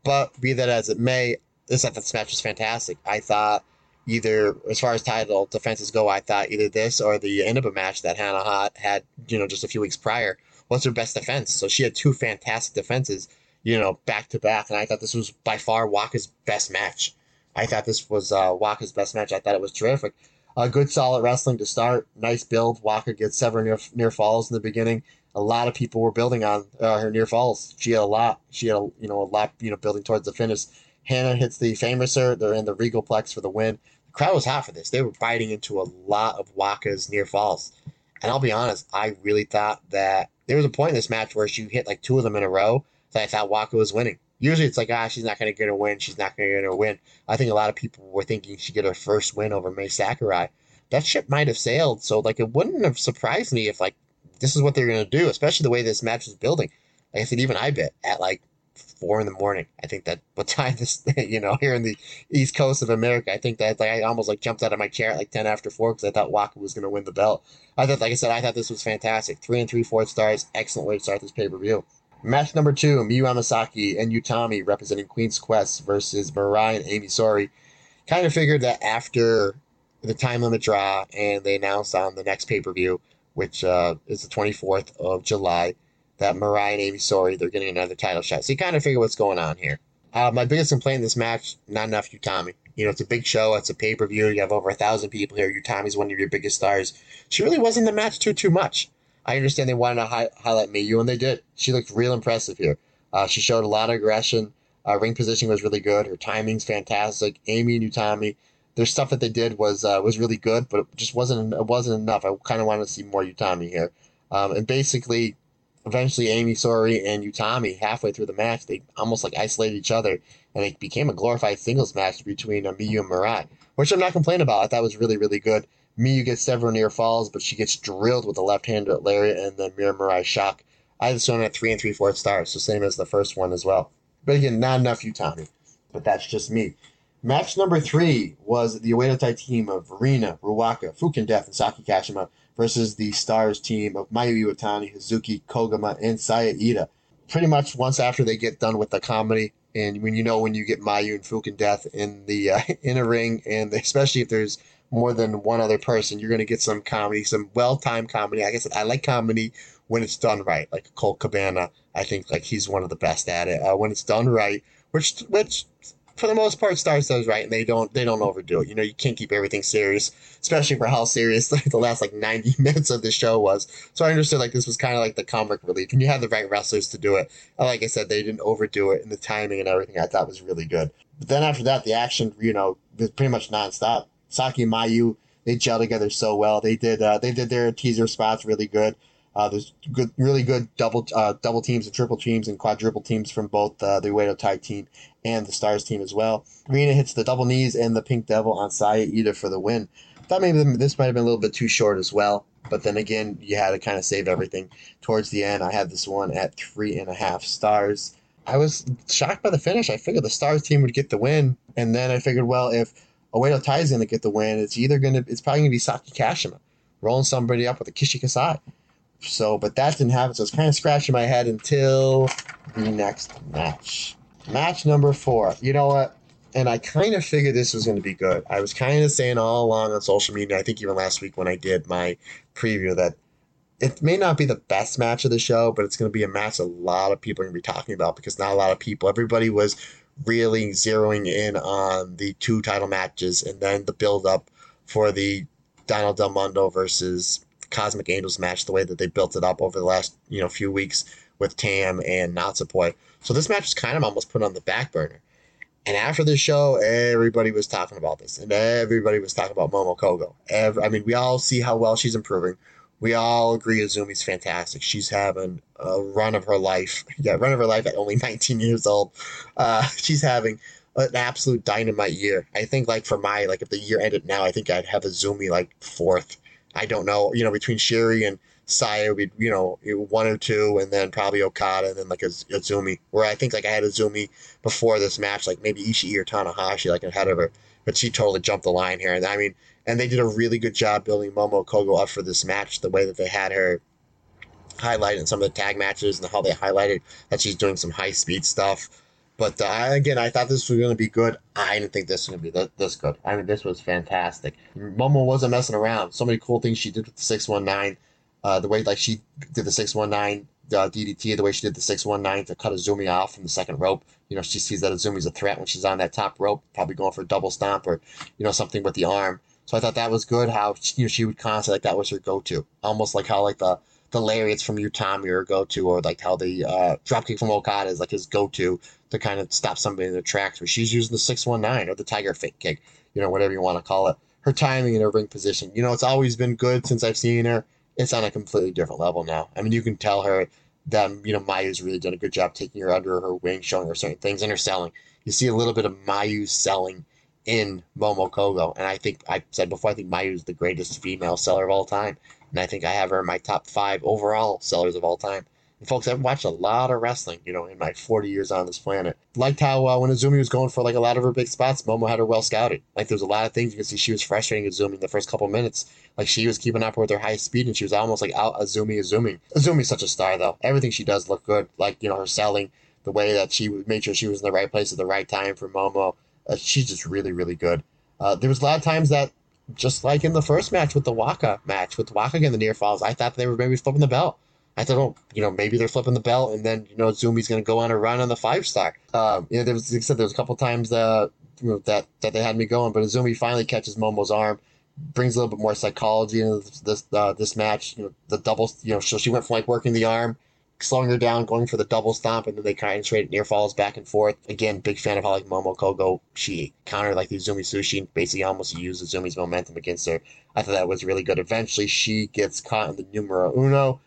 But be that as it may, this this match was fantastic. I thought either as far as title defenses go, I thought either this or the end of a match that Hannah Hot had, you know, just a few weeks prior was her best defense. So she had two fantastic defenses, you know, back to back, and I thought this was by far Waka's best match. I thought this was uh, Waka's best match. I thought it was terrific. A good solid wrestling to start. Nice build. Waka gets several near, near falls in the beginning. A lot of people were building on uh, her near falls. She had a lot. She had a, you know a lot you know building towards the finish. Hanan hits the famouser. They're in the Regalplex for the win The crowd was hot for this. They were biting into a lot of Waka's near falls. And I'll be honest, I really thought that there was a point in this match where she hit like two of them in a row that I thought Waka was winning. Usually it's like, ah, she's not going to get a win. She's not going to get a win. I think a lot of people were thinking she'd get her first win over Mai Sakurai. That ship might have sailed, so like it wouldn't have surprised me if like this is what they're going to do, especially the way this match is building. I said, even I bet at like four in the morning. I think that what time this, <laughs> you know, here in the East Coast of America, I think that like I almost like jumped out of my chair at like ten after four because I thought Waka was going to win the belt. I thought, like I said, I thought this was fantastic. Three and three fourth stars, excellent way to start this pay per view. Match number two: Miyu Amasaki and Utami representing Queen's Quest versus Mirai and Ami Sourei. Kind of figured that after the time limit draw and they announced on the next pay per view, which uh, is the twenty fourth of July that Mirai and Ami Sourei, they're getting another title shot. So you kind of figure what's going on here. Uh, my biggest complaint in this match, not enough Utami. You know, it's a big show. It's a pay per view. You have over a thousand people here. Utami's one of your biggest stars. She really wasn't the match too too much. I understand they wanted to hi- highlight Miyu, and they did. She looked real impressive here. Uh, she showed a lot of aggression. Uh, ring positioning was really good. Her timing's fantastic. Ami and Utami, their stuff that they did was uh, was really good, but it just wasn't it wasn't enough. I kind of wanted to see more Utami here. Um, and basically, eventually Ami Sourei and Utami halfway through the match, they almost like isolated each other and it became a glorified singles match between uh, Miyu and Mirai, which I'm not complaining about. I thought was really, really good. Miyu gets several near falls, but she gets drilled with a left hand at lariat and then Mira Mirai shock. I have this one at three and three fourths stars, so same as the first one as well. But again, not enough Utami. But that's just me. Match number three was the Oedo Tai team of Rina, Ruaka, Fukigen Death, and Saki Kashima versus the Stars team of Mayu Iwatani, Hazuki Koguma, and Saya Iida. Pretty much once after they get done with the comedy, and when you know when you get Mayu and Fukigen Death in the uh, <laughs> in a ring, and especially if there's more than one other person, you're going to get some comedy, some well timed comedy. I guess I like comedy when it's done right, like Colt Cabana. I think like he's one of the best at it uh, when it's done right, which which for the most part, Stars does right, and they don't they don't overdo it. You know, you can't keep everything serious, especially for how serious <laughs> the last like ninety <laughs> minutes of the show was. So I understood like this was kind of like the comic relief, and you had the right wrestlers to do it. And like I said, they didn't overdo it, and the timing and everything I thought was really good. But then after that, the action, you know, was pretty much nonstop. Saki and Mayu, they gel together so well. They did uh, they did their teaser spots really good. Uh, there's good, really good double uh, double teams and triple teams and quadruple teams from both uh, the Oedo Tai team and the Stars team as well. Rina hits the double knees and the Pink Devil on Saya Iida for the win. Thought maybe this might have been a little bit too short as well, but then again, you had to kind of save everything towards the end. I had this one at three and a half stars. I was shocked by the finish. I figured the Stars team would get the win, and then I figured, well, if Oedo Tai is going to get the win, it's either going to, it's probably going to be Saki Kashima rolling somebody up with a Kishi Kasai. So, but that didn't happen. So I was kind of scratching my head until the next match. Match number four. You know what? And I kind of figured this was going to be good. I was kind of saying all along on social media, I think even last week when I did my preview, that it may not be the best match of the show, but it's going to be a match a lot of people are going to be talking about because not a lot of people, everybody was really zeroing in on the two title matches and then the build up for the Donna Del Mondo versus Cosmic Angels match, the way that they built it up over the last you know few weeks with Tam and Natsupoi. So this match was kind of almost put on the back burner. And after the show, everybody was talking about this, and everybody was talking about Momo Kohgo. Every, I mean, we all see how well she's improving. We all agree Azumi's fantastic. She's having a run of her life. <laughs> Yeah, run of her life at only <laughs> 19 years old. Uh, <laughs> she's having an absolute dynamite year. I think, like for my like, if the year ended now, I think I'd have Azumi like fourth I don't know, you know, between Syuri and Saya, we you know one or two, and then probably Okada, and then like a, Azumi. Where I think like I had Azumi before this match, like maybe Ishii or Tanahashi, like ahead of her, but she totally jumped the line here. And I mean, and they did a really good job building Momo Kohgo up for this match. The way that they had her highlighted in some of the tag matches, and how they highlighted that she's doing some high speed stuff. But uh, again, I thought this was going to be good. I didn't think this was going to be this good. I mean, this was fantastic. Momo wasn't messing around. So many cool things she did with the 619. Uh, the way like she did the 619 uh, DDT, the way she did the 619 to cut Azumi off from the second rope. You know, she sees that Azumi's a threat when she's on that top rope, probably going for a double stomp or, you know, something with the arm. So I thought that was good how, you know, she would constantly, like, that was her go to. Almost like how, like, the the lariats from Utami or go to, or like how the uh, dropkick from Okada is like his go to to kind of stop somebody in their tracks. Where she's using the six one nine or the tiger fake kick, you know, whatever you want to call it. Her timing and her ring position, you know, it's always been good since I've seen her. It's on a completely different level now. I mean, you can tell her that you know Mayu's really done a good job taking her under her wing, showing her certain things, and her selling. You see a little bit of Mayu selling in Momo Kohgo, and I think I said before, I think Mayu is the greatest female seller of all time and I think I have her in my top five overall sellers of all time. And folks, I've watched a lot of wrestling, you know, in my 40 years on this planet. Liked how uh, when Azumi was going for like a lot of her big spots, Momo had her well scouted. Like there's a lot of things you can see she was frustrating Azumi in the first couple minutes. Like she was keeping up with her high speed and she was almost like out Azumi Azumi. Azumi's such a star though. Everything she does look good. Like, you know, her selling, the way that she made sure she was in the right place at the right time for Momo. Uh, she's just really, really good. Uh, there was a lot of times that just like in the first match with the Waka match with Waka getting the near falls, I thought they were maybe flipping the belt. I thought, oh, you know, maybe they're flipping the belt, and then you know Zumi's going to go on a run on the five star. Um, you know, there was like I said there was a couple times that that that they had me going, but Azumi finally catches Momo's arm, brings a little bit more psychology into this uh, this match. You know, the double, you know, so she went from like working the arm slowing her down, going for the double stomp, and then they kind of trade near falls back and forth. Again, big fan of how like Momo Kohgo, she countered like the Zumi Sushi, and basically almost used Zumi's momentum against her. I thought that was really good. Eventually, she gets caught in the numero uno.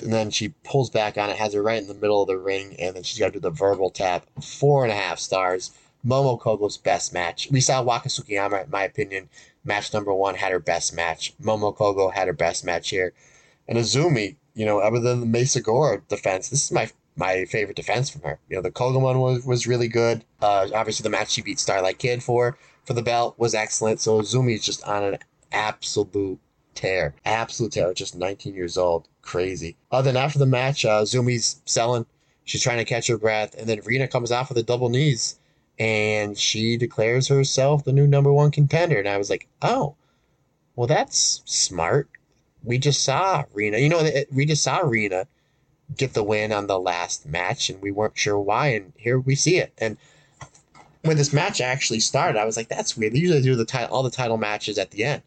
And then she pulls back on it, has her right in the middle of the ring, and then she's got to do the verbal tap. Four and a half stars. Momo Kohgo's best match. We saw Waka Tsukiyama, in my opinion, match number one, had her best match. Momo Kohgo had her best match here. And Azumi, you know, other than the Mesa Gore defense, this is my my favorite defense from her. You know, the Kohgo one was, was really good. Uh, obviously, the match she beat Starlight Kid for for the belt was excellent. So Azumi is just on an absolute tear. Absolute tear. Just 19 years old. Crazy. Uh, then after the match, uh, Zumi's selling. She's trying to catch her breath. And then Rina comes out for the double knees and she declares herself the new number one contender. And I was like, oh, well, that's smart. We just saw Rina. You know, we just saw Rina get the win on the last match, and we weren't sure why. And here we see it. And when this match actually started, I was like, that's weird. They usually do the title, all the title matches at the end.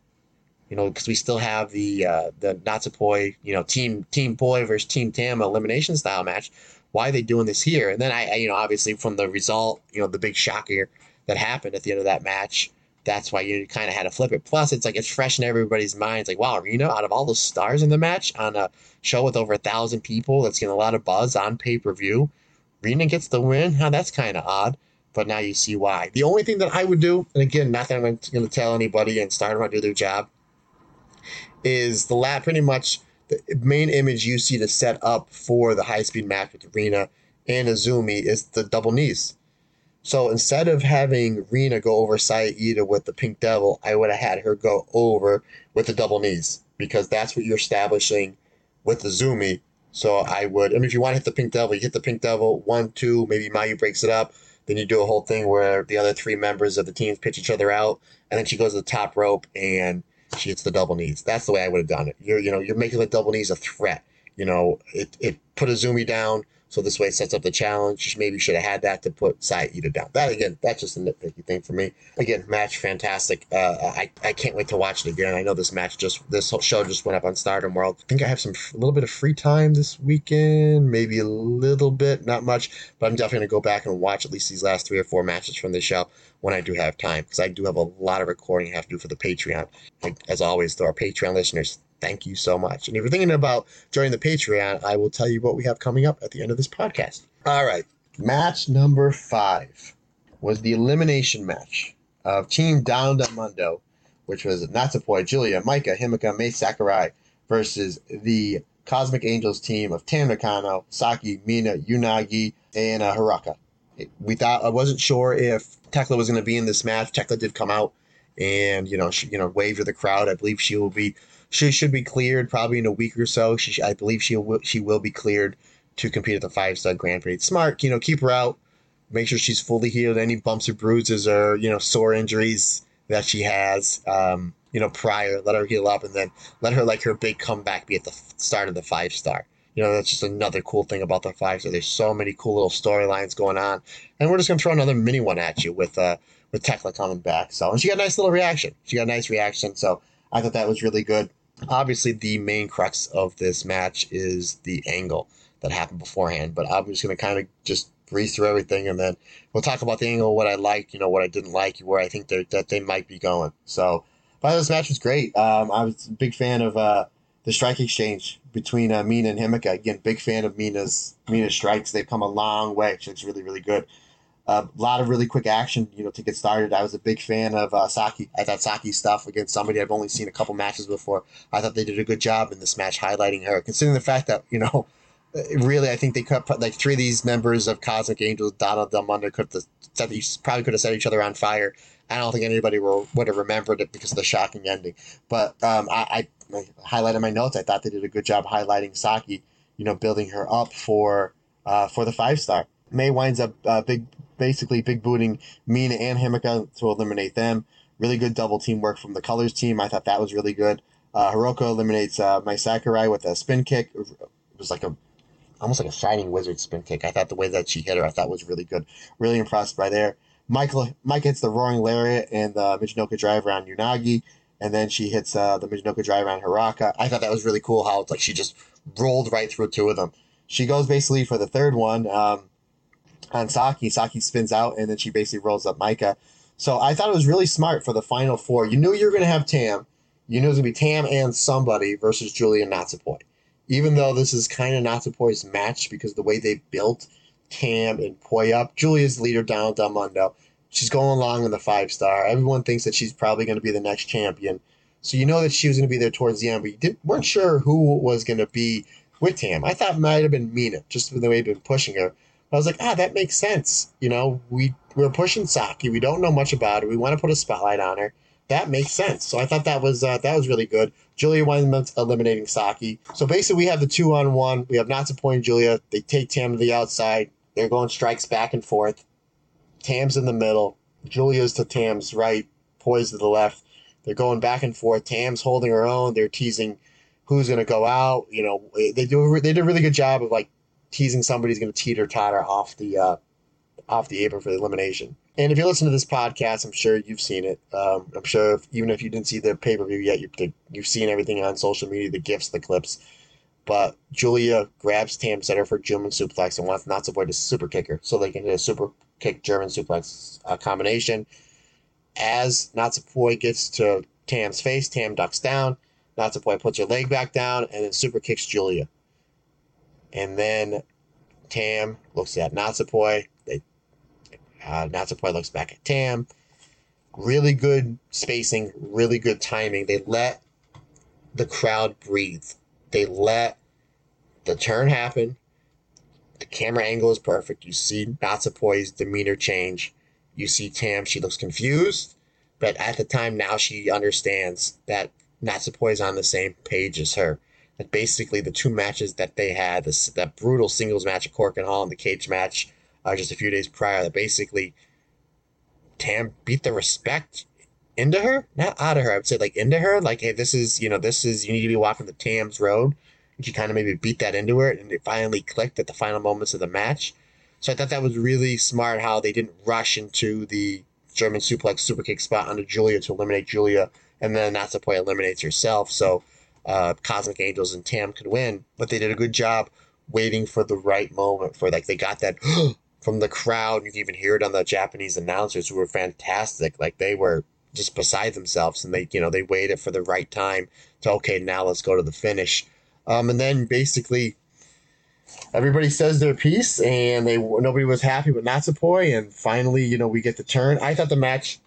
You know, because we still have the uh, the Natsupoi, you know, team Team Poi versus Team Tam elimination style match why are they doing this here? And then I, I, you know, obviously from the result, you know, the big shocker that happened at the end of that match, that's why you kind of had to flip it. Plus, it's like it's fresh in everybody's minds. Like, wow, Rina, out of all the stars in the match on a show with over a thousand people that's getting a lot of buzz on pay per view, Rina gets the win. Huh, that's kind of odd. But now you see why. The only thing that I would do, and again, not that I'm going to tell anybody and start them to do their job, is the lab pretty much the main image you see to set up for the high speed match with Rina and Azumi is the double knees. So instead of having Rina go over Saida with the Pink Devil, I would have had her go over with the double knees because that's what you're establishing with Azumi. So I would, I mean, if you want to hit the Pink Devil, you hit the Pink Devil, one, two, maybe Mayu breaks it up. Then you do a whole thing where the other three members of the teams pitch each other out, and then she goes to the top rope and she hits the double knees. That's the way I would have done it. You're, you know, you're making the double knees a threat. You know, it, it put Azumi down, so this way it sets up the challenge. Maybe should have had that to put Saida down. That again, that's just a nitpicky thing for me. Again, match fantastic. Uh, I I can't wait to watch it again. I know this match just this whole show just went up on Stardom World. I think I have some a little bit of free time this weekend, maybe a little bit, not much, but I'm definitely gonna go back and watch at least these last three or four matches from this show when I do have time because I do have a lot of recording I have to do for the Patreon. As always, to our Patreon listeners, thank you so much. And if you're thinking about joining the Patreon, I will tell you what we have coming up at the end of this podcast. All right. Match number five was the elimination match of Team Donna Del Mondo, which was Natsupoi, Julia, Maika, Himeka, Mai Sakurai versus the Cosmic Angels team of Tam Nakano, Saki, Mina, Unagi, and uh, Haruka. We thought I wasn't sure if Tekla was going to be in this match. Tekla did come out and you know she you know waved to the crowd. I believe she will be she should be cleared probably in a week or so. She, I believe she will, she will be cleared to compete at the five star Grand Prix. Smart, you know, keep her out. Make sure she's fully healed. Any bumps or bruises or you know sore injuries that she has, um, you know, prior, let her heal up, and then let her like her big comeback be at the start of the five star. You know, that's just another cool thing about the five star. There's so many cool little storylines going on, and we're just gonna throw another mini one at you with uh with Tekla coming back. So, and she got a nice little reaction. She got a nice reaction. So I thought that was really good obviously the main crux of this match is the angle that happened beforehand. But I'm just to kind of just breeze through everything, and then we'll talk about the angle, what I liked, you know, what I didn't like, where I think that they might be going. So, but this match was great. Um, I was a big fan of uh, the strike exchange between uh, Mina and Himeka. Again, big fan of Mina's Mina's strikes. They've come a long way. She looks really, really good. A lot of really quick action, you know, to get started. I was a big fan of uh, Saki. I thought Saki stuff against somebody I've only seen a couple matches before. I thought they did a good job in this match highlighting her, considering the fact that you know, <laughs> really, I think they could put like three of these members of Cosmic Angels, Donna Del Mondo could have probably could have set each other on fire. I don't think anybody will, would have remembered it because of the shocking ending. But um, I, I highlighted my notes. I thought they did a good job highlighting Saki. You know, building her up for uh, for the five star. May winds up uh, big basically big booting Mina and Himeka to eliminate them. Really good double teamwork from the Colors team. I thought that was really good. Uh, Hiroko eliminates uh, Mai Sakurai with a spin kick. It was like a almost like a shining wizard spin kick. I thought the way that she hit her, I thought was really good. Really impressed by there. Michael Mike hits the roaring lariat and the Michinoku driver on Unagi, and then she hits uh, the Michinoku driver on Haruka. I thought that was really cool how it's like she just rolled right through two of them. She goes basically for the third one. Um, on Saki. Saki spins out and then she basically rolls up Maika. So I thought it was really smart for the final four. You knew you were going to have Tam. You knew it was going to be Tam and somebody versus Julia Natsupoi. even though this is kind of Natsupoi's match because the way they built Tam and Poi up, Julia's leader Donna Del Mondo. She's going along in the five star. Everyone thinks that she's probably going to be the next champion. So you know that she was going to be there towards the end, but you weren't sure who was going to be with Tam. I thought it might have been Mina, just the way they've been pushing her. I was like, ah, that makes sense. You know, we we're pushing Saki. We don't know much about her. We want to put a spotlight on her. That makes sense. So I thought that was uh, that was really good. Julia winds up eliminating Saki. So basically, we have the two on one. We have Natsupoi and Julia. They take Tam to the outside. They're going strikes back and forth. Tam's in the middle. Julia's to Tam's right. Poi's to the left. They're going back and forth. Tam's holding her own. They're teasing who's going to go out. You know, they do they did a really good job of like teasing somebody's going to teeter totter off the uh, off the apron for the elimination. And if you listen to this podcast, I'm sure you've seen it. Um, I'm sure if, even if you didn't see the pay per view yet, you, you've seen everything on social media, the gifs, the clips. But Julia grabs Tam Center for German suplex and wants not to super kicker so they can hit a super kick German suplex uh, combination. As Natsupoi gets to Tam's face, Tam ducks down. Natsupoi puts her leg back down and then super kicks Julia. And then Tam looks at Natsupoi. They, uh, Natsupoi looks back at Tam. Really good spacing, really good timing. They let the crowd breathe. They let the turn happen. The camera angle is perfect. You see Natsupoi's demeanor change. You see Tam, she looks confused, but at the time now she understands that Natsupoi is on the same page as her. That basically the two matches that they had, this, that brutal singles match at Korakuen Hall and the cage match uh, just a few days prior, that basically Tam beat the respect into her, not out of her. I would say like into her. Like, hey, this is you know this is you need to be walking the Tam's road. She kind of maybe beat that into her, and it finally clicked at the final moments of the match. So I thought that was really smart how they didn't rush into the German suplex super kick spot onto Julia to eliminate Julia, and then Natsupoi eliminates herself. So uh, Cosmic Angels and Tam could win, but they did a good job waiting for the right moment for like they got that <gasps> from the crowd. You can even hear it on the Japanese announcers who were fantastic. Like they were just beside themselves and they you know they waited for the right time to okay now let's go to the finish um, and then basically everybody says their piece and they nobody was happy with Natsupoi and finally you know we get the turn. I thought the match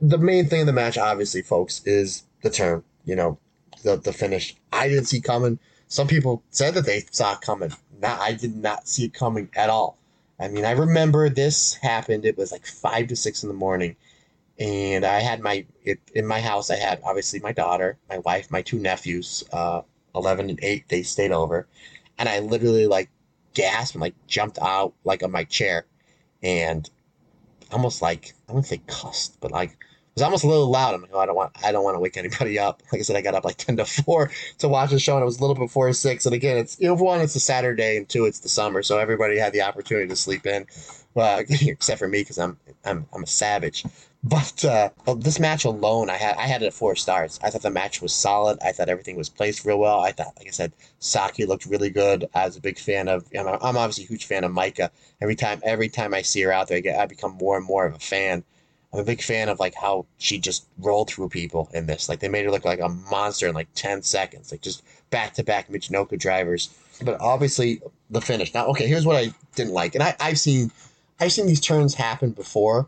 the main thing in the match obviously folks is the turn you know the, the finish. I didn't see coming. Some people said that they saw it coming. Not I did not see it coming at all. I mean I remember this happened it was like five to six in the morning and I had my it, in my house. I had obviously my daughter, my wife, my two nephews, uh, eleven and eight. They stayed over, and I literally like gasped and like jumped out like on my chair, and almost like I wouldn't say cussed, but like it was almost a little loud. I'm like, oh, I don't want I don't want to wake anybody up. <laughs> Like I said, I got up like ten to four to watch the show, and it was a little before six. And again, it's you know, one, it's a Saturday, and two, it's the summer, so everybody had the opportunity to sleep in. Well, <laughs> except for me because I'm I'm I'm a savage. But uh, this match alone, I had I had it at four stars. I thought the match was solid. I thought everything was placed real well. I thought, like I said, Saki looked really good. I was a big fan of. You know, I'm obviously a huge fan of Maika. Every time, every time I see her out there, I, get, I become more and more of a fan. I'm a big fan of like how she just rolled through people in this. Like they made her look like a monster in like ten seconds, like just back to back Michinoku drivers. But obviously the finish. Now, okay, here's what I didn't like, and I, I've seen I've seen these turns happen before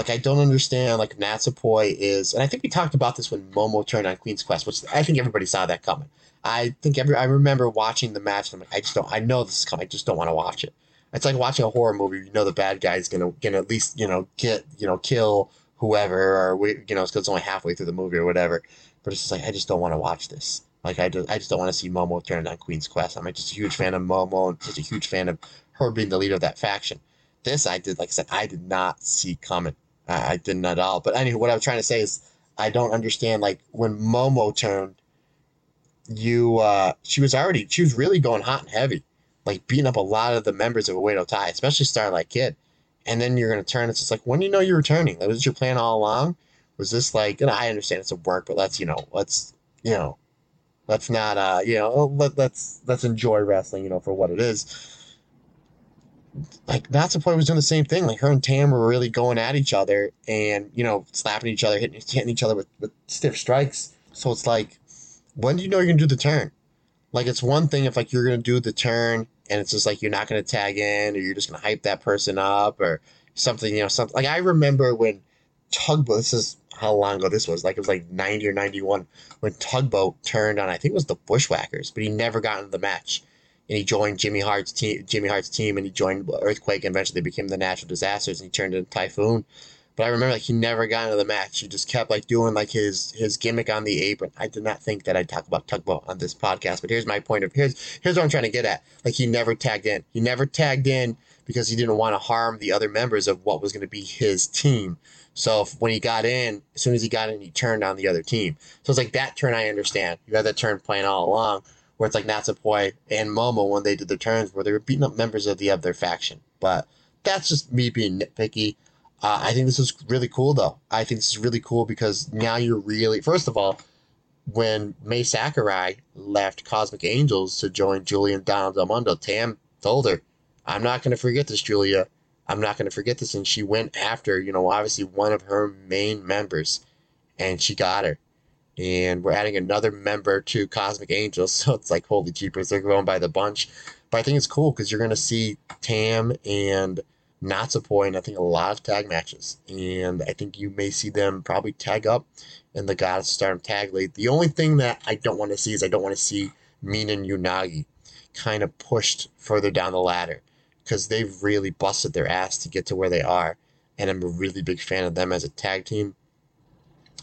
like I don't understand like Natsupoi is, and I think we talked about this when Momo turned on Queen's Quest, which I think everybody saw that coming. I think every I remember watching the match. And I'm like, I just don't. I know this is coming. I just don't want to watch it. It's like watching a horror movie. You know the bad guy is gonna gonna at least you know get you know kill whoever or we you know it's because it's only halfway through the movie or whatever. But it's just like I just don't want to watch this. Like I just I just don't want to see Momo turn on Queen's Quest. I'm just a huge fan of Momo and just a huge fan of her being the leader of that faction. This I did, like I said, I did not see coming. I, I didn't at all. But anyway, what I was trying to say is I don't understand. Like when Momo turned, you uh, she was already she was really going hot and heavy, like beating up a lot of the members of Oedo Tai, especially Starlight Kid. And then you're gonna turn. It's just like when do you know you're turning? Like, was your plan all along? Was this like? And I understand it's a work, but let's you know let's you know let's not uh you know let, let's let's enjoy wrestling you know for what it is like Natsupoi was doing the same thing. Like her and Tam were really going at each other and, you know, slapping each other, hitting, hitting each other with, with stiff strikes. So it's like, when do you know you're gonna do the turn? Like it's one thing if like you're gonna do the turn and it's just like you're not gonna tag in or you're just gonna hype that person up or something, you know, something like I remember when Tugboat this is how long ago this was, like it was like 90 or 91 when Tugboat turned on I think it was the Bushwhackers, but he never got into the match. And he joined Jimmy Hart's team Jimmy Hart's team and he joined Earthquake and eventually they became the natural disasters and he turned into Typhoon. But I remember like he never got into the match. He just kept like doing like his his gimmick on the apron. I did not think that I'd talk about tugboat on this podcast, but here's my point of here's here's what I'm trying to get at. Like he never tagged in. He never tagged in because he didn't want to harm the other members of what was going to be his team. So if, when he got in, as soon as he got in, he turned on the other team. So it's like that turn I understand. You had that turn playing all along, where it's like Natsupoi and Momo when they did their turns where they were beating up members of the other faction. But that's just me being nitpicky. Uh, I think this is really cool, though. I think this is really cool because now you're really, first of all, when Mai Sakurai left Cosmic Angels to join Julian Donna Del Mondo, Tam told her, I'm not going to forget this, Julia. I'm not going to forget this. And she went after, you know, obviously one of her main members, and she got her. And we're adding another member to Cosmic Angels. <laughs> So it's like, holy jeepers, they're going by the bunch. But I think it's cool because you're going to see Tam and Natsupoi in I think a lot of tag matches, and I think you may see them probably tag up in the Goddess Stardom Tag League. The only thing that I don't want to see is I don't want to see Mina and Unagi kind of pushed further down the ladder because they've really busted their ass to get to where they are, and I'm a really big fan of them as a tag team.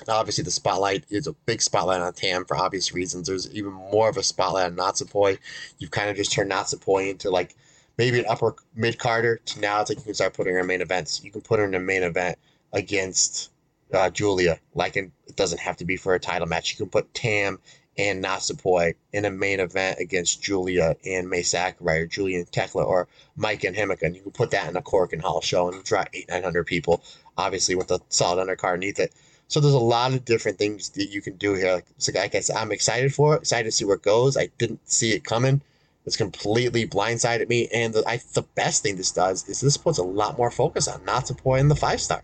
Obviously, the spotlight is a big spotlight on Tam for obvious reasons. There's even more of a spotlight on Natsupoi. You've kind of just turned Natsupoi into like maybe an upper mid carder to now it's like you can start putting her in main events. You can put her in a main event against uh, Julia. Like it doesn't have to be for a title match. You can put Tam and Natsupoi in a main event against Julia and Mai Sakurai or Julian Tekla or Mike and Himeka. And you can put that in a Korakuen Hall show and draw eight, nine hundred people, obviously with a solid undercard underneath it. So there's a lot of different things that you can do here. So like I said, I'm excited for it, excited to see where it goes. I didn't see it coming. It's completely blindsided me. And the, I, the best thing this does is this puts a lot more focus on Natsupoi in the five star.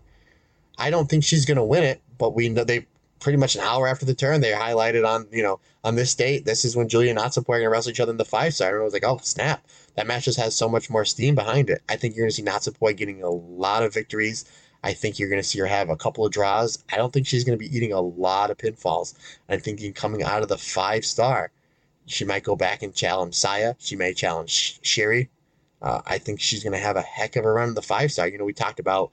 I don't think she's going to win it, but we know they pretty much an hour after the turn, they highlighted on, you know, on this date, this is when Julia and Natsupoi going to wrestle each other in the five star. And I was like, oh, snap. That match just has so much more steam behind it. I think you're going to see Natsupoi getting a lot of victories. I think you're going to see her have a couple of draws. I don't think she's going to be eating a lot of pinfalls. I'm thinking coming out of the five star, she might go back and challenge Saya. She may challenge Syuri. Uh, I think she's going to have a heck of a run in the five star. You know, we talked about,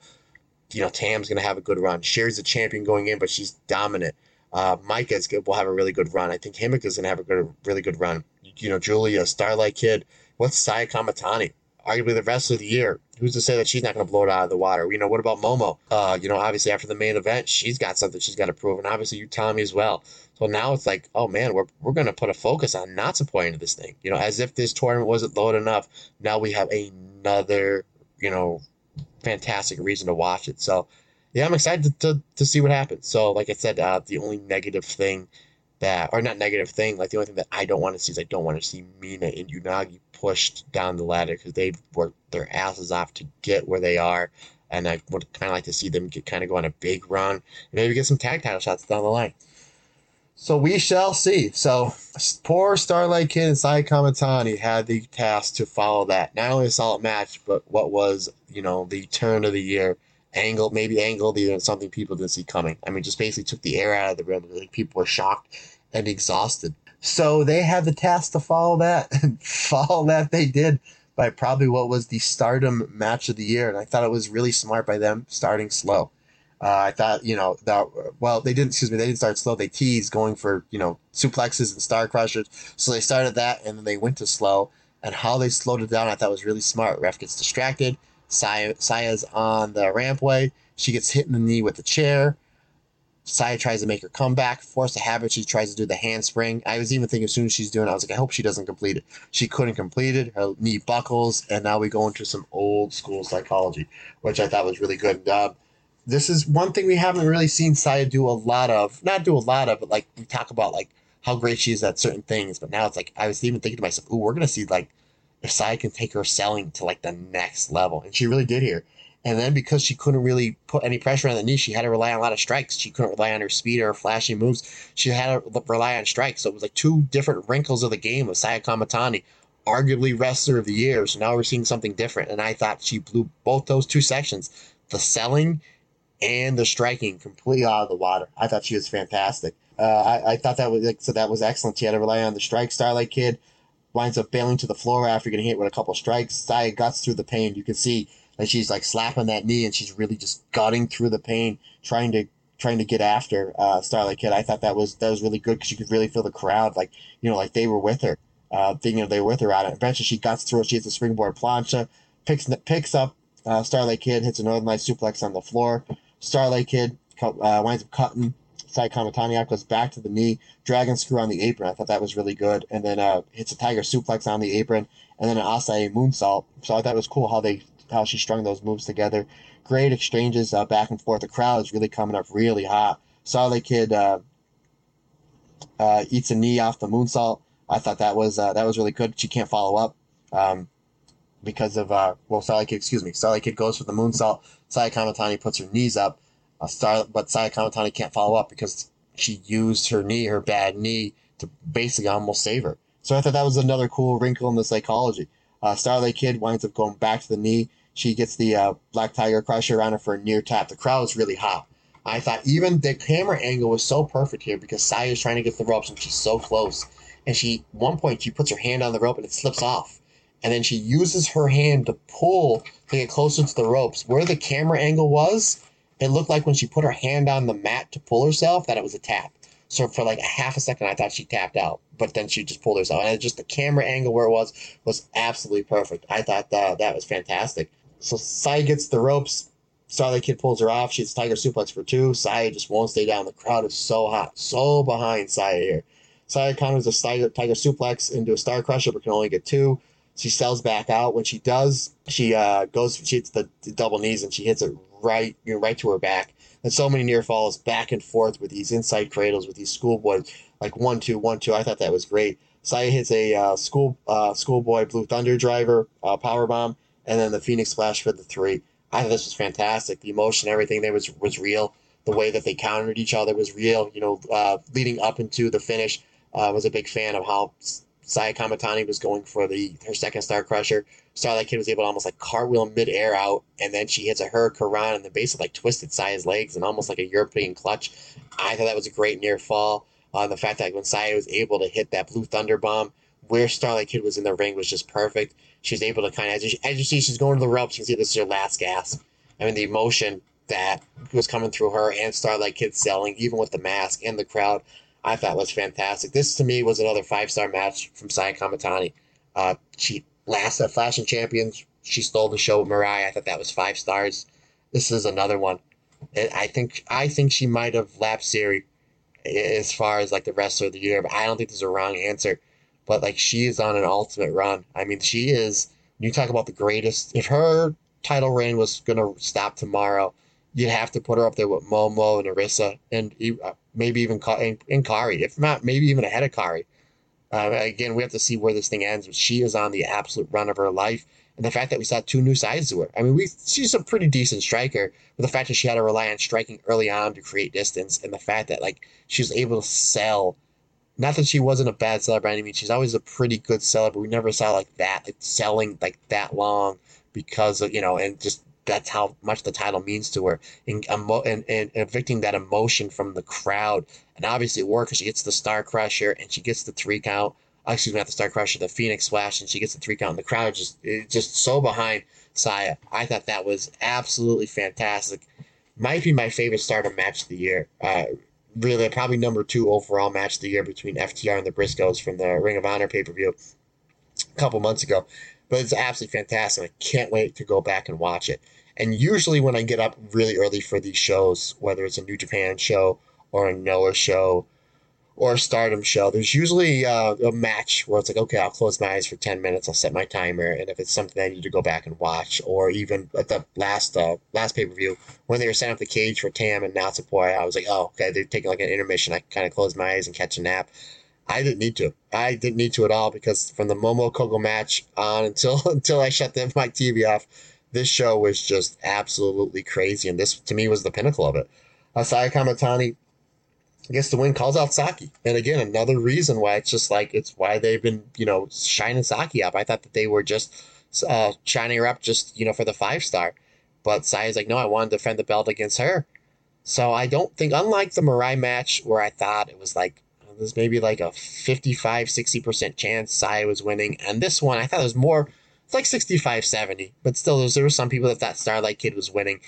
you know, Tam's going to have a good run. Syuri's a champion going in, but she's dominant. Uh, Maika's good, will have a really good run. I think Himeka's going to have a good, really good run. You know, Julia, Starlight Kid. What's Saya Kamitani? Arguably the wrestler of the year. Who's to say that she's not going to blow it out of the water? You know, what about Momo? Uh, you know, obviously after the main event, she's got something she's got to prove, and obviously Utami, as well. So now it's like, oh man, we're, we're going to put a focus on Natsupoi into this thing. You know, as if this tournament wasn't loaded enough. Now we have another, you know, fantastic reason to watch it. So, yeah, I'm excited to, to, to see what happens. So, like I said, uh, the only negative thing that, or not negative thing, like the only thing that I don't want to see is I don't want to see Mina and Unagi pushed down the ladder because they've worked their asses off to get where they are. And I would kind of like to see them kind of go on a big run maybe get some tag title shots down the line. So we shall see. So poor Starlight Kid and Sai Kamitani had the task to follow that. Not only a solid match, but what was, you know, the turn of the year. Angle, maybe angled, even something people didn't see coming. I mean, just basically took the air out of the room. Like people were shocked and exhausted. So they had the task to follow that, and <laughs> follow that they did by probably what was the stardom match of the year. And I thought it was really smart by them starting slow. Uh, I thought, you know, that, well, they didn't, excuse me, they didn't start slow. They teased going for, you know, suplexes and star crushers. So they started that and then they went to slow. And how they slowed it down, I thought was really smart. Ref gets distracted. Saya, Saya's on the rampway. She gets hit in the knee with the chair. Saya tries to make her comeback, force a habit. She tries to do the handspring. I was even thinking as soon as she's doing it, I was like, I hope she doesn't complete it. She couldn't complete it. Her knee buckles, and now we go into some old school psychology, which I thought was really good. Uh, this is one thing we haven't really seen Saya do a lot of. Not do a lot of, but like we talk about like how great she is at certain things. But now it's like I was even thinking to myself, "Ooh, we're gonna see like if Saya can take her selling to like the next level," and she really did here. And then because she couldn't really put any pressure on the knee, she had to rely on a lot of strikes. She couldn't rely on her speed or her flashy moves. She had to rely on strikes. So it was like two different wrinkles of the game of Saya Kamitani, arguably wrestler of the year. So now we're seeing something different. And I thought she blew both those two sections, the selling and the striking, completely out of the water. I thought she was fantastic. Uh, I, I thought that was like so that was excellent. She had to rely on the strike. Starlight Kid winds up bailing to the floor after getting hit with a couple strikes. Saya guts through the pain. You can see like she's like slapping that knee and she's really just gutting through the pain, trying to trying to get after uh, Starlight Kid. I thought that was that was really good because you could really feel the crowd, like you know, like they were with her, uh, thinking they were with her on it. Eventually, she guts through it. She hits a springboard plancha, picks picks up uh, Starlight Kid, hits a Northern Light suplex on the floor. Starlight Kid uh, winds up cutting. Sai Kamitani goes back to the knee, dragon screw on the apron. I thought that was really good. And then uh, hits a tiger suplex on the apron, and then an Asai moonsault. So I thought it was cool how they how she strung those moves together. Great exchanges uh, back and forth. The crowd is really coming up really hot. Starlight Kid uh, uh, eats a knee off the moonsault. I thought that was uh, that was really good. She can't follow up um, because of uh, well, Starlight Kid. Excuse me. Starlight Kid goes for the moonsault. Saya Kamitani puts her knees up. Uh, Star, but Saya Kamitani can't follow up because she used her knee, her bad knee, to basically almost save her. So I thought that was another cool wrinkle in the psychology. Uh, Starlight Kid winds up going back to the knee. She gets the uh, Black Tiger Crusher on her for a near tap. The crowd is really hot. I thought even the camera angle was so perfect here because Saya is trying to get the ropes and she's so close. And she, one point, she puts her hand on the rope and it slips off. And then she uses her hand to pull to get closer to the ropes. Where the camera angle was, it looked like when she put her hand on the mat to pull herself that it was a tap. So for like a half a second, I thought she tapped out, but then she just pulled herself. And just the camera angle where it was was absolutely perfect. I thought that that was fantastic. So Sai gets the ropes. Starlight Kid pulls her off. She hits Tiger Suplex for two. Saya just won't stay down. The crowd is so hot, so behind Saya here. Saya counters a Tiger, Tiger Suplex into a Star Crusher, but can only get two. She sells back out. When she does, she uh, goes. She hits the, the double knees and she hits it right, you know, right to her back. And so many near falls back and forth with these inside cradles with these schoolboys, like one two one two. I thought that was great. Saya hits a uh, school uh, schoolboy blue thunder driver uh, power bomb and then the Phoenix Splash for the three. I thought this was fantastic. The emotion, everything there was was real. The way that they countered each other was real. You know, uh, leading up into the finish, uh, was a big fan of how Saya Kamitani was going for the her second star crusher. Starlight Kid was able to almost like cartwheel midair out, and then she hits a hurricane and then basically like twisted Saya's legs and almost like a European clutch. I thought that was a great near fall. Uh, the fact that when Saya was able to hit that blue thunder bomb, where Starlight Kid was in the ring was just perfect. She's able to kind of, as you, as you see, she's going to the ropes. You can see this is her last gasp. I mean, the emotion that was coming through her and Starlight Kid selling, even with the mask and the crowd, I thought was fantastic. This to me was another five star match from Saya Kamitani. Uh, she last at Flashing Champions, she stole the show with Mirai. I thought that was five stars. This is another one. And I think I think she might have lapped Syuri as far as like the wrestler of the year, but I don't think there's a wrong answer but like she is on an ultimate run. I mean, she is. You talk about the greatest. If her title reign was gonna stop tomorrow, you'd have to put her up there with Momo and Arisa, and uh, maybe even and, Kairi. If not, maybe even ahead of Kairi. Uh, again, we have to see where this thing ends. But she is on the absolute run of her life, and the fact that we saw two new sides to her. I mean, we she's a pretty decent striker, but the fact that she had to rely on striking early on to create distance, and the fact that like she was able to sell not that she wasn't a bad seller by any means. She's always a pretty good seller, but we never saw like that, like selling like that long because of you know, and just that's how much the title means to her, and and, and evicting that emotion from the crowd, and obviously it worked because she gets the Star Crusher and she gets the three count. Oh, excuse me, not the Star Crusher, the Phoenix Splash, and she gets the three count. And the crowd just just so behind Saya. I thought that was absolutely fantastic. Might be my favorite Stardom match of the year. Uh, really probably number two overall match of the year between FTR and the Briscoes from the Ring of Honor pay per view a couple months ago. But it's absolutely fantastic. I can't wait to go back and watch it. And usually, when I get up really early for these shows, whether it's a New Japan show or a Noah show or a Stardom show, there's usually uh, a match where it's like, okay, I'll close my eyes for 10 minutes, I'll set my timer, and if it's something I need to go back and watch, or even at the last uh, last pay per view when they were setting up the cage for Tam and Natsupoi, I was like, oh, okay, they're taking like an intermission. I kind of close my eyes and catch a nap. I didn't need to. I didn't need to at all because from the Momo Kohgo match on until <laughs> until I shut the, my TV off, this show was just absolutely crazy, and this to me was the pinnacle of it. Asaya Kamitani gets the win, calls out Saki, and again another reason why it's just like it's why they've been you know shining Saki up. I thought that they were just uh, shining her up just you know for the five star, but Saya's like no, I want to defend the belt against her. So I don't think, unlike the Mirai match where I thought it was like there's maybe like a 55 60% chance Saya was winning, and this one I thought it was more it's like 65 70, but still, there were some people that thought Starlight Kid was winning.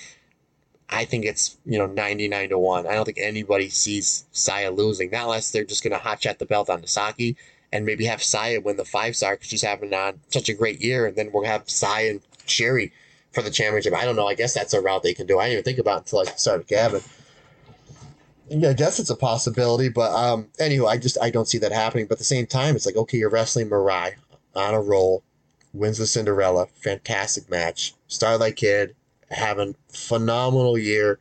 I think it's, you know, 99 to 1. I don't think anybody sees Saya losing, not unless they're just going to hot shot the belt on Saki and maybe have Saya win the five star because she's having on such a great year. And then we'll have Saya and Syuri for the championship. I don't know. I guess that's a route they can do. I didn't even think about until I started Gavin. Yeah, I guess it's a possibility, but um, anyway, I just I don't see that happening. But at the same time, it's like okay, you're wrestling Mirai on a roll wins the Cinderella. Fantastic match. Starlight Kid having phenomenal year.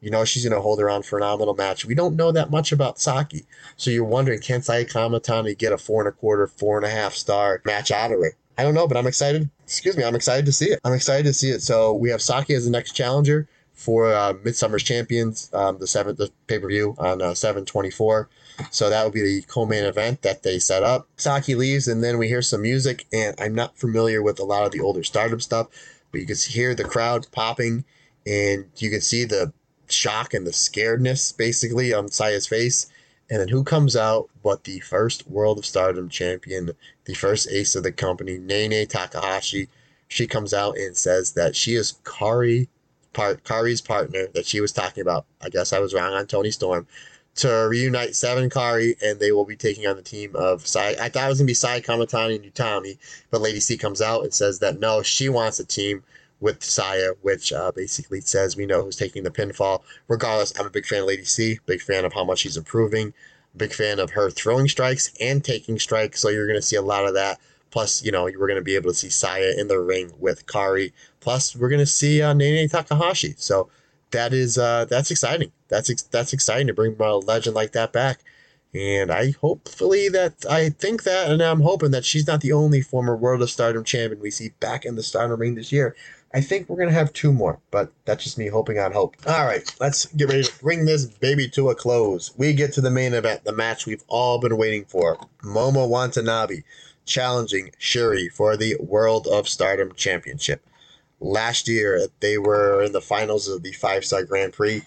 You know she's going to hold her on phenomenal match. We don't know that much about Saki, so you're wondering can Kamitani get a four and a quarter, four and a half star match out of it? I don't know, but I'm excited. Excuse me, I'm excited to see it. I'm excited to see it. So we have Saki as the next challenger for uh, Midsummer's Champions, um, the seventh the pay per view on uh, seven twenty four. So that would be the co-main event that they set up. Saki leaves, and then we hear some music. And I'm not familiar with a lot of the older Stardom stuff, but you can hear the crowd popping, and you can see the shock and the scaredness basically on Saya's face. And then who comes out but the first World of Stardom champion, the first ace of the company, Nanae Takahashi. She comes out and says that she is Kairi part Kairi's partner that she was talking about. I guess I was wrong on Toni Storm to reunite Seven Kairi, and they will be taking on the team of Sai. I thought it was gonna be Sai Kamitani and Utami, but Lady C comes out and says that no, she wants a team with Saya, which uh, basically says we know who's taking the pinfall. Regardless, I'm a big fan of Lady C, big fan of how much she's improving, big fan of her throwing strikes and taking strikes. So you're gonna see a lot of that. Plus, you know, we're gonna be able to see Saya in the ring with Kairi. Plus, we're gonna see uh, Nanae Takahashi. So that is uh, that's exciting. That's ex- that's exciting to bring a legend like that back. And I hopefully that I think that, and I'm hoping that she's not the only former World of Stardom champion we see back in the Stardom ring this year. I think we're gonna have two more, but that's just me hoping on hope. All right, let's get ready to bring this baby to a close. We get to the main event, the match we've all been waiting for: Momo Watanabe challenging Syuri for the World of Stardom Championship. Last year, they were in the finals of the five star Grand Prix.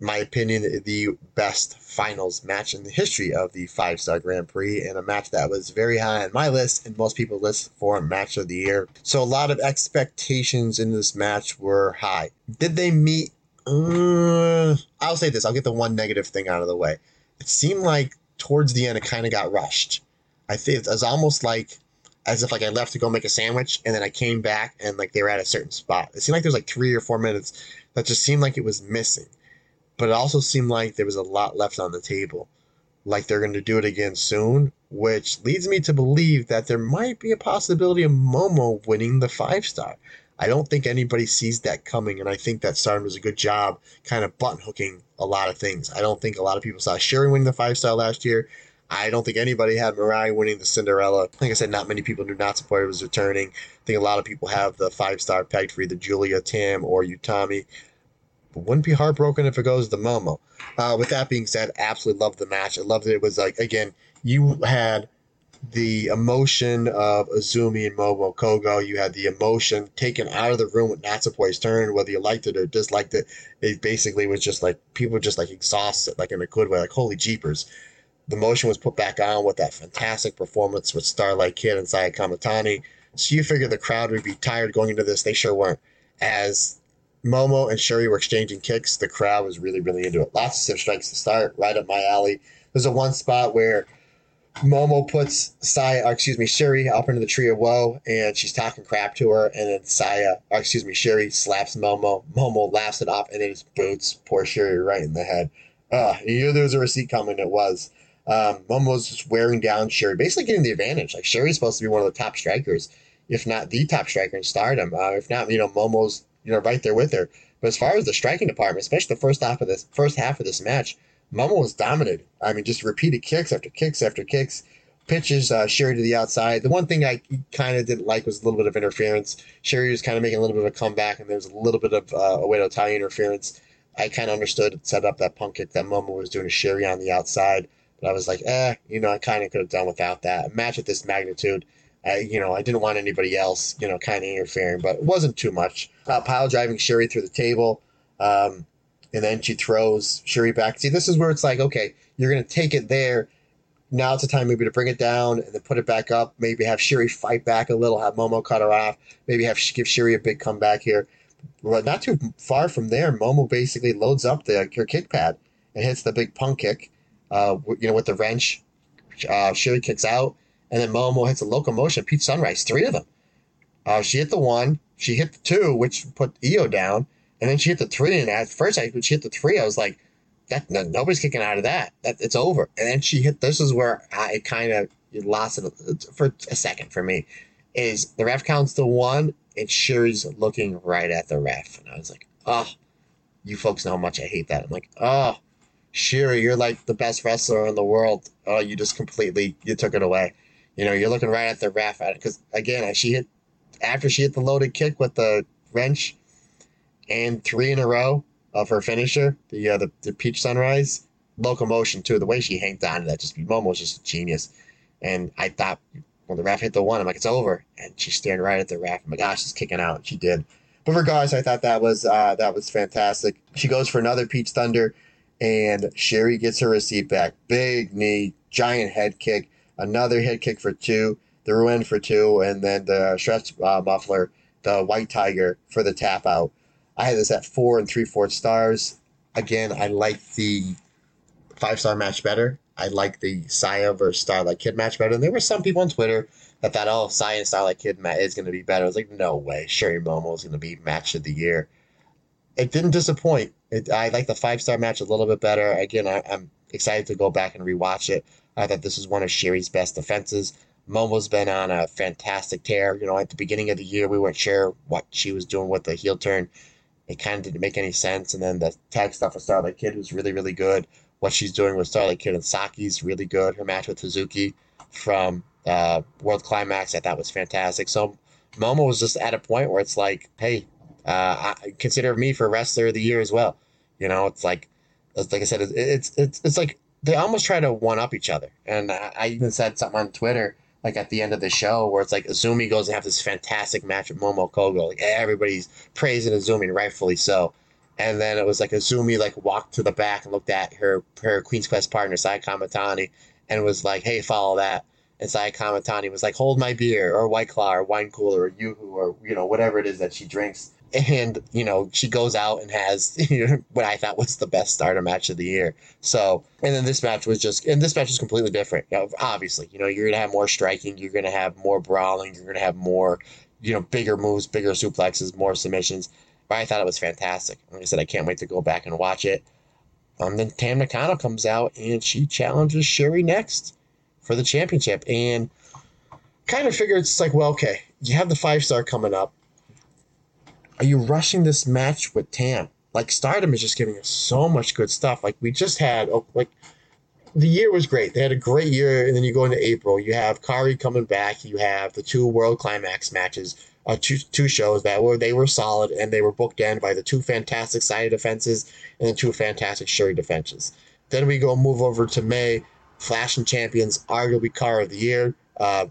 My opinion, the best finals match in the history of the five star Grand Prix, and a match that was very high on my list and most people's list for match of the year. So, a lot of expectations in this match were high. Did they meet? Uh, I'll say this I'll get the one negative thing out of the way. It seemed like towards the end, it kind of got rushed. I think it was almost like as if like I left to go make a sandwich and then I came back and like they were at a certain spot. It seemed like there was like three or four minutes that just seemed like it was missing. But it also seemed like there was a lot left on the table. Like they're going to do it again soon, which leads me to believe that there might be a possibility of Momo winning the five star. I don't think anybody sees that coming, and I think that Stardom does a good job kind of button hooking a lot of things. I don't think a lot of people saw Syuri winning the five star last year. I don't think anybody had Mirai winning the Cinderella. Like I said, not many people knew Natsupoi was returning. I think a lot of people have the five star pegged for either Giulia, Tam, or Utami. But wouldn't be heartbroken if it goes to Momo. Uh, with that being said, absolutely loved the match. I loved it. It was like, again, you had the emotion of Azumi and Momo Kohgo. You had the emotion taken out of the room with Natsupoi's turn, whether you liked it or disliked it. It basically was just like people were just like exhausted, like in a good way, like holy jeepers the motion was put back on with that fantastic performance with Starlight Kid and Saya Kamitani. So you figure the crowd would be tired going into this. They sure weren't. As Momo and Syuri were exchanging kicks, the crowd was really, really into it. Lots of stiff strikes to start, right up my alley. There's a one spot where Momo puts Saya, excuse me, Syuri up into the tree of woe, and she's talking crap to her, and then Saya, excuse me, Syuri slaps Momo. Momo laughs it off, and then boots poor Syuri right in the head. Uh, you knew there was a receipt coming. It was. Um, Momo's wearing down Syuri, basically getting the advantage. Like Syuri's supposed to be one of the top strikers, if not the top striker in Stardom. Uh, if not, you know, Momo's you know right there with her. But as far as the striking department, especially the first half of this first half of this match, Momo was dominated. I mean, just repeated kicks after kicks after kicks. pitches uh, Syuri to the outside. The one thing I kind of didn't like was a little bit of interference. Syuri was kind of making a little bit of a comeback, and there was a little bit of uh, to tie interference. I kind of understood it set up that punk kick that Momo was doing to Syuri on the outside, but I was like, eh, you know, I kind of could have done without that. A match at this magnitude, I, you know, I didn't want anybody else, you know, kind of interfering, but it wasn't too much. Uh, pile driving Syuri through the table, um, and then she throws Syuri back. See, this is where it's like, okay, you're going to take it there now it's the time maybe to bring it down and then put it back up. Maybe have Syuri fight back a little, have Momo cut her off. Maybe have give Syuri a big comeback here. But not too far from there, Momo basically loads up the her kick pad and hits the big punk kick. Uh, you know, with the wrench, uh, Syuri kicks out, and then Momo hits a locomotion. Peach Sunrise, three of them. Uh, she hit the one, she hit the two, which put Io down, and then she hit the three. And at first, I when she hit the three, I was like, that no, nobody's kicking out of that. That it's over. And then she hit. This is where I kind of lost it for a second for me. Is the ref counts the one and Syuri's looking right at the ref, and I was like, oh, you folks know how much I hate that. I'm like, oh, Syuri, you're like the best wrestler in the world. Oh, you just completely you took it away. You know, you're looking right at the ref at it because again, she hit after she hit the loaded kick with the wrench and three in a row of her finisher, the uh, the, the peach sunrise locomotion too. The way she hanged on to that, just Momo was just a genius. And I thought when the ref hit the one, I'm like, it's over. And she's staring right at the ref. I'm like, gosh, she's kicking out. She did. But regardless, I thought that was uh, that was fantastic. She goes for another peach thunder, and Syuri gets her receipt back. Big knee, giant head kick, another head kick for two, the ruin for two, and then the stretch uh, muffler, the white tiger for the tap out. I had this at four and three fourths stars. Again, I like the five star match better. I like the Saya versus Starlight Kid match better. And there were some people on Twitter that thought, oh, Saya and Starlight Kid match is going to be better. I was like, no way. Syuri Momo is going to be match of the year. It didn't disappoint. It, I like the five star match a little bit better. Again, I, am excited to go back and rewatch it. I thought this was one of Syuri's best defenses. Momo's been on a fantastic tear. You know, at the beginning of the year, we weren't sure what she was doing with the heel turn it kind of didn't make any sense. And then the tag stuff with Starlight Kid was really, really good. What she's doing with Starlight Kid and Saki's really good. Her match with Hazuki from uh, World Climax, I thought was fantastic. So Momo was just at a point where it's like, hey, uh, consider me for wrestler of the year as well. You know, it's like, it's like I said, it's it's it's like they almost try to one up each other. And I, I even said something on Twitter like at the end of the show where it's like Azumi goes and have this fantastic match with Momo Kohgo. Like everybody's praising Azumi, rightfully so. And then it was like Azumi like walked to the back and looked at her her Queen's Quest partner, Saya Kamitani, and was like, Hey, follow that. And Saya Kamitani was like, Hold my beer or White Claw or wine cooler or Yoo-hoo or you know, whatever it is that she drinks and you know she goes out and has <laughs> what I thought was the best starter match of the year. So, and then this match was just, and this match was completely different. You know, obviously, you know you're gonna have more striking, you're gonna have more brawling, you're gonna have more, you know, bigger moves, bigger suplexes, more submissions. But I thought it was fantastic. Like I said, I can't wait to go back and watch it. Um, then Tam Nakano comes out and she challenges Syuri next for the championship, and kind of figured it's like, well, okay, you have the five star coming up are you rushing this match with Tam? Like Stardom is just giving us so much good stuff. Like we just had, oh, like the year was great. They had a great year, and then you go into April. You have Kairi coming back. You have the two World Climax matches, uh, two two shows that were they were solid, and they were booked in by the two fantastic side defenses and the two fantastic Syuri defenses. Then we go move over to May, Flashing Champions, arguably car of the year. Uh,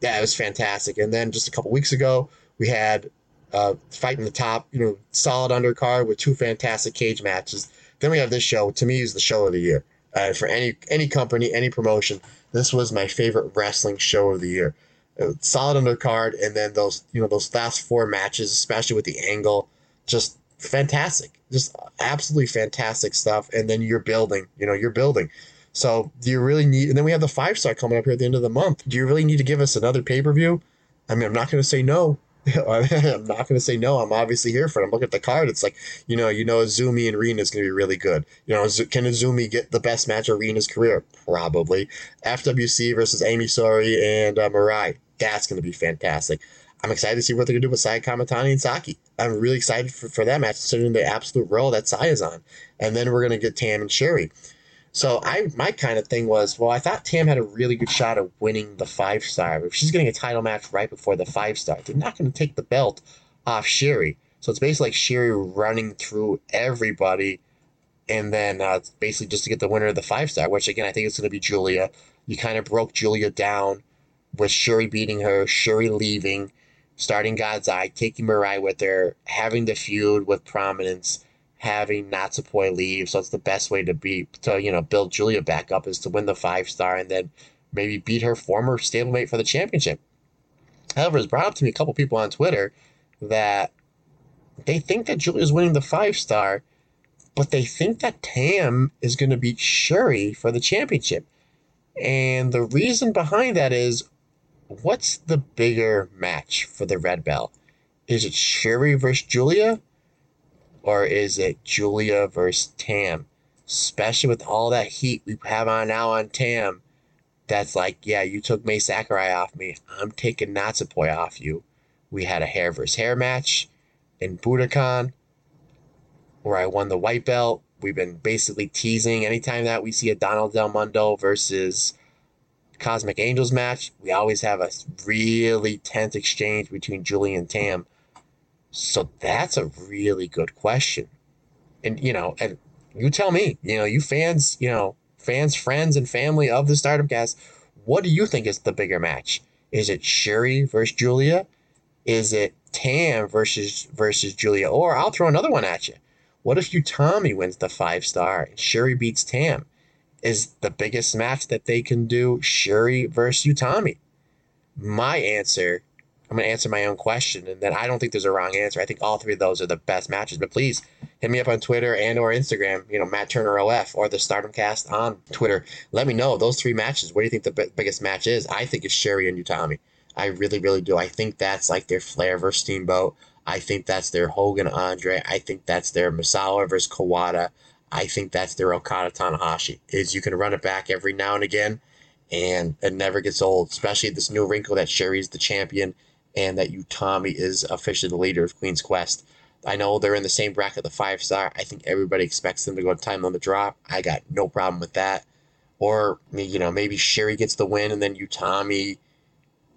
that was fantastic. And then just a couple weeks ago, we had uh, fighting the top, you know, solid undercard with two fantastic cage matches. Then we have this show. To me, is the show of the year uh, for any any company, any promotion. This was my favorite wrestling show of the year. Uh, solid undercard, and then those you know those last four matches, especially with the angle, just fantastic, just absolutely fantastic stuff. And then you're building, you know, you're building. So do you really need? And then we have the five star coming up here at the end of the month. Do you really need to give us another pay per view? I mean, I'm not going to say no, <laughs> I'm not going to say no. I'm obviously here for it. I'm looking at the card. It's like, you know, you know, Azumi and Rina is going to be really good. You know, can Azumi get the best match of Rina's career? Probably. FWC versus Ami Sourei and uh, Mirai. That's going to be fantastic. I'm excited to see what they're going to do with Saya Kamitani and Saki. I'm really excited for, for that match, considering the absolute role that Saya's on. And then we're going to get Tam and Syuri. So I my kind of thing was, well, I thought Tam had a really good shot of winning the five star. If she's getting a title match right before the five star, they're not going to take the belt off Syuri. So it's basically like Syuri running through everybody, and then uh, basically just to get the winner of the five star. Which again, I think it's going to be Giulia. You kind of broke Giulia down with Syuri beating her, Syuri leaving, starting God's Eye, taking Mirai with her, having the feud with prominence having Natsupoi leave. So it's the best way to beat to you know build Giulia back up is to win the five star and then maybe beat her former stablemate for the championship. However, it's brought up to me a couple people on Twitter that they think that Giulia's winning the five star, but they think that Tam is going to beat Syuri for the championship. And the reason behind that is what's the bigger match for the red belt? Is it Syuri versus Giulia or is it Giulia versus Tam? Especially with all that heat we have on now on Tam. That's like, yeah, you took Mai Sakurai off me. I'm taking Natsupoi off you. We had a hair versus hair match in Budokan where I won the white belt. We've been basically teasing anytime that we see a Donna Del Mondo versus Cosmic Angels match, we always have a really tense exchange between Julie and Tam. So that's a really good question. And, you know, and you tell me, you know, you fans, you know, fans, friends, and family of the Stardom cast, what do you think is the bigger match? Is it Syuri versus Giulia? Is it Tam versus versus Giulia? Or I'll throw another one at you. What if you Utami wins the five star and Syuri beats Tam? Is the biggest match that they can do Syuri versus Utami? My answer I'm going to answer my own question, and then I don't think there's a wrong answer. I think all three of those are the best matches. But please hit me up on Twitter and or Instagram. You know, Matt Turner OF or the Stardom Cast on Twitter. Let me know those three matches. What do you think the b- biggest match is? I think it's Syuri and Utami. I really, really do. I think that's like their Flair versus Steamboat. I think that's their Hogan Andre. I think that's their Misawa versus Kawada. I think that's their Okada Tanahashi. Is you can run it back every now and again, and it never gets old. Especially this new wrinkle that Syuri's the champion and that Utami is officially the leader of Queen's Quest. I know they're in the same bracket, the five star. I think everybody expects them to go time limit drop. I got no problem with that. Or you know, maybe Syuri gets the win and then Utami,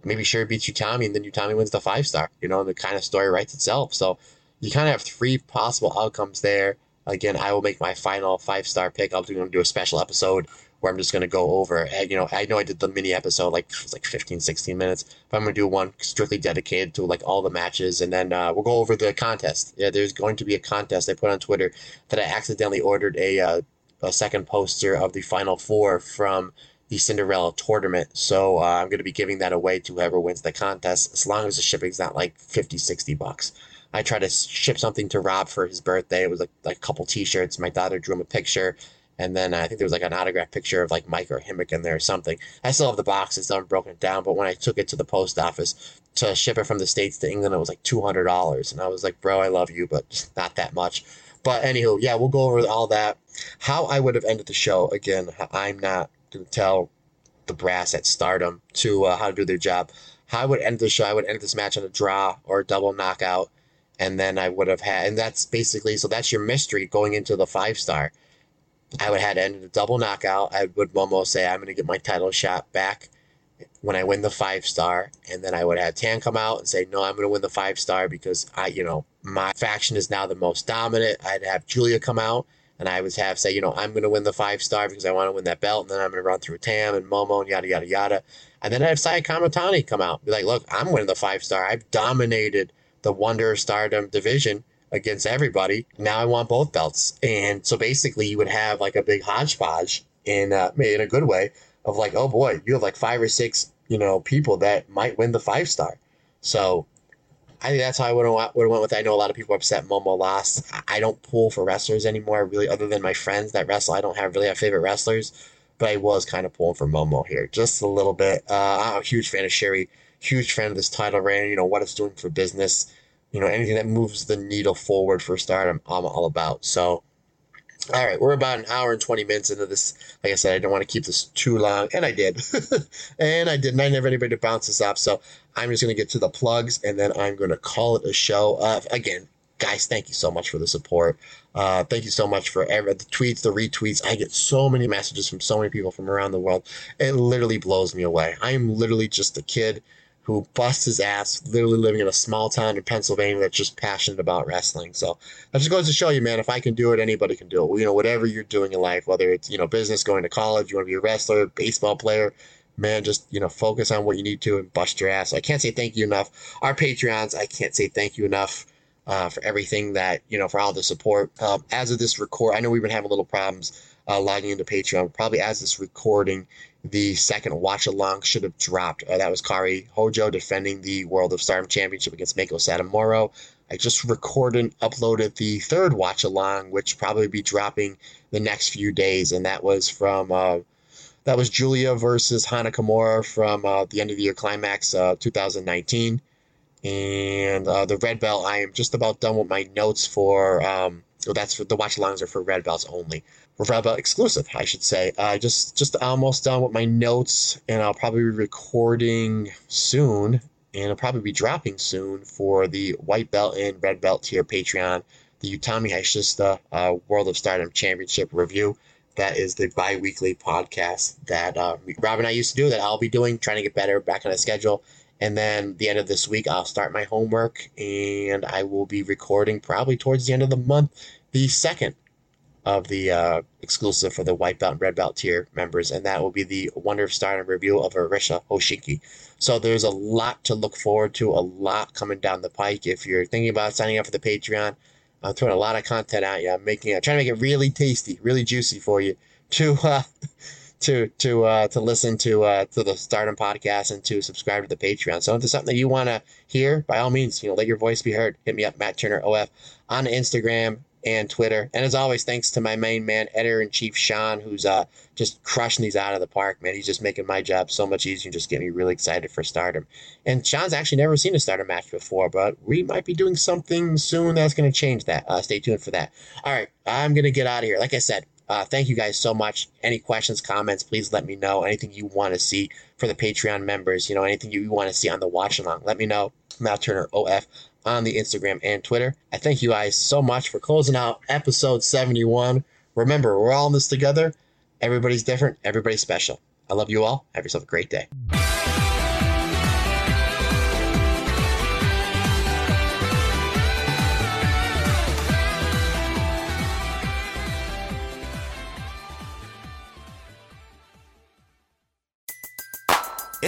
maybe Syuri beats Utami and then Utami wins the five star. You know, the kind of story writes itself. So you kind of have three possible outcomes there. Again, I will make my final five star pick. I'll do, do a special episode where I'm just going to go over. You know, I know I did the mini episode like it was like 15, 16 minutes, but I'm going to do one strictly dedicated to like all the matches, and then uh, we'll go over the contest. Yeah, there's going to be a contest I put on Twitter that I accidentally ordered a uh, a second poster of the final four from the Cinderella tournament. So uh, I'm going to be giving that away to whoever wins the contest, as long as the shipping's not like 50, 60 bucks. I tried to ship something to Rob for his birthday. It was like, like a couple T-shirts. My daughter drew him a picture and then I think there was like an autograph picture of like Mike or Himeka in there or something. I still have the box; it's haven't broken down. But when I took it to the post office to ship it from the States to England, it was like $200. And I was like, bro, I love you, but <laughs> not that much. But anywho, yeah, we'll go over all that. How I would have ended the show, again, I'm not to tell the brass at Stardom to uh, how to do their job. How I would end the show, I would end this match on a draw or a double knockout. And then I would have had, and that's basically, so that's your mystery going into the five star I would have had to end in a double knockout. I would Momo say, I'm going to get my title shot back when I win the five star. And then I would have Tam come out and say, no, I'm going to win the five star because I, you know, my faction is now the most dominant. I'd have Giulia come out and I would have say, you know, I'm going to win the five star because I want to win that belt. And then I'm going to run through Tam and Momo and yada, yada, yada. And then I'd have Saya Kamitani come out, be like, look, I'm winning the five star. I've dominated the Wonder Stardom division against everybody. Now I want both belts. And so basically, you would have like a big hodgepodge in uh, in a good way of like, oh boy, you have like five or six you know people that might win the five star. So I think that's how I would have went with. It. I know a lot of people are upset Momo lost. I don't pull for wrestlers anymore, really, other than my friends that wrestle. I don't have really have favorite wrestlers, but I was kind of pulling for Momo here, just a little bit. Uh, I'm a huge fan of Syuri, huge fan of this title reign. You know what it's doing for business you know, anything that moves the needle forward for stardom, I'm all about. So, all right, we're about an hour and 20 minutes into this. Like I said, I don't want to keep this too long, and I did. <laughs> and I did. And I never anybody to bounce this up. So I'm just going to get to the plugs, and then I'm going to call it a show. Uh, again, guys, thank you so much for the support. Uh, thank you so much for every, the tweets, the retweets. I get so many messages from so many people from around the world. It literally blows me away. I am literally just a kid who busts his ass, literally living in a small town in Pennsylvania that's just passionate about wrestling. So that just goes to show you, man, if I can do it, anybody can do it. You know, whatever you're doing in life, whether it's, you know, business, going to college, you want to be a wrestler, baseball player, man, just, you know, focus on what you need to and bust your ass. So I can't say thank you enough. Our Patreons, I can't say thank you enough. Uh, for everything that you know, for all the support. Um, as of this record, I know we've been having little problems uh, logging into Patreon. Probably as this recording, the second watch along should have dropped. Uh, that was Kairi Hojo defending the World of Stardom Championship against Meiko Satomura. I just recorded and uploaded the third watch along, which probably be dropping the next few days, and that was from uh, that was Giulia versus Hana Kimura from uh, the end of the year climax uh, 2019, and uh, the red belt. I am just about done with my notes for. Um, well, that's the watch alongs are for red belts only. Or red belt exclusive, I should say. Uh, just just almost done with my notes, and I'll probably be recording soon, and I'll probably be dropping soon for the white belt and red belt tier Patreon, the Utami Hayashishita uh, World of Stardom Championship review. That is the bi-weekly podcast that uh, Rob and I used to do that I'll be doing, trying to get better, back on a schedule. And then the end of this week, I'll start my homework and I will be recording probably towards the end of the month, the second of the uh, exclusive for the white belt and red belt tier members, and that will be the Wonder of Stardom review of Arisa Hoshiki. So there's a lot to look forward to, a lot coming down the pike. If you're thinking about signing up for the Patreon, I'm throwing a lot of content at you. I'm making, I'm trying to make it really tasty, really juicy for you to uh, to to uh, to listen to uh, to the Stardom podcast and to subscribe to the Patreon. So if there's something that you want to hear, by all means, you know, let your voice be heard. Hit me up, Matt Turner OF, on Instagram and Twitter. And as always, thanks to my main man, editor in chief Sean, who's uh, just crushing these out of the park, man. He's just making my job so much easier and just getting me really excited for stardom. And Sean's actually never seen a stardom match before, but we might be doing something soon that's going to change that. Uh, stay tuned for that. All right, I'm going to get out of here. Like I said, uh, thank you guys so much. Any questions, comments, please let me know. Anything you want to see for the Patreon members, you know, anything you want to see on the watch along, let me know. Matt Turner OF on the Instagram and Twitter. I thank you guys so much for closing out episode 71. Remember, we're all in this together. Everybody's different, everybody's special. I love you all. Have yourself a great day.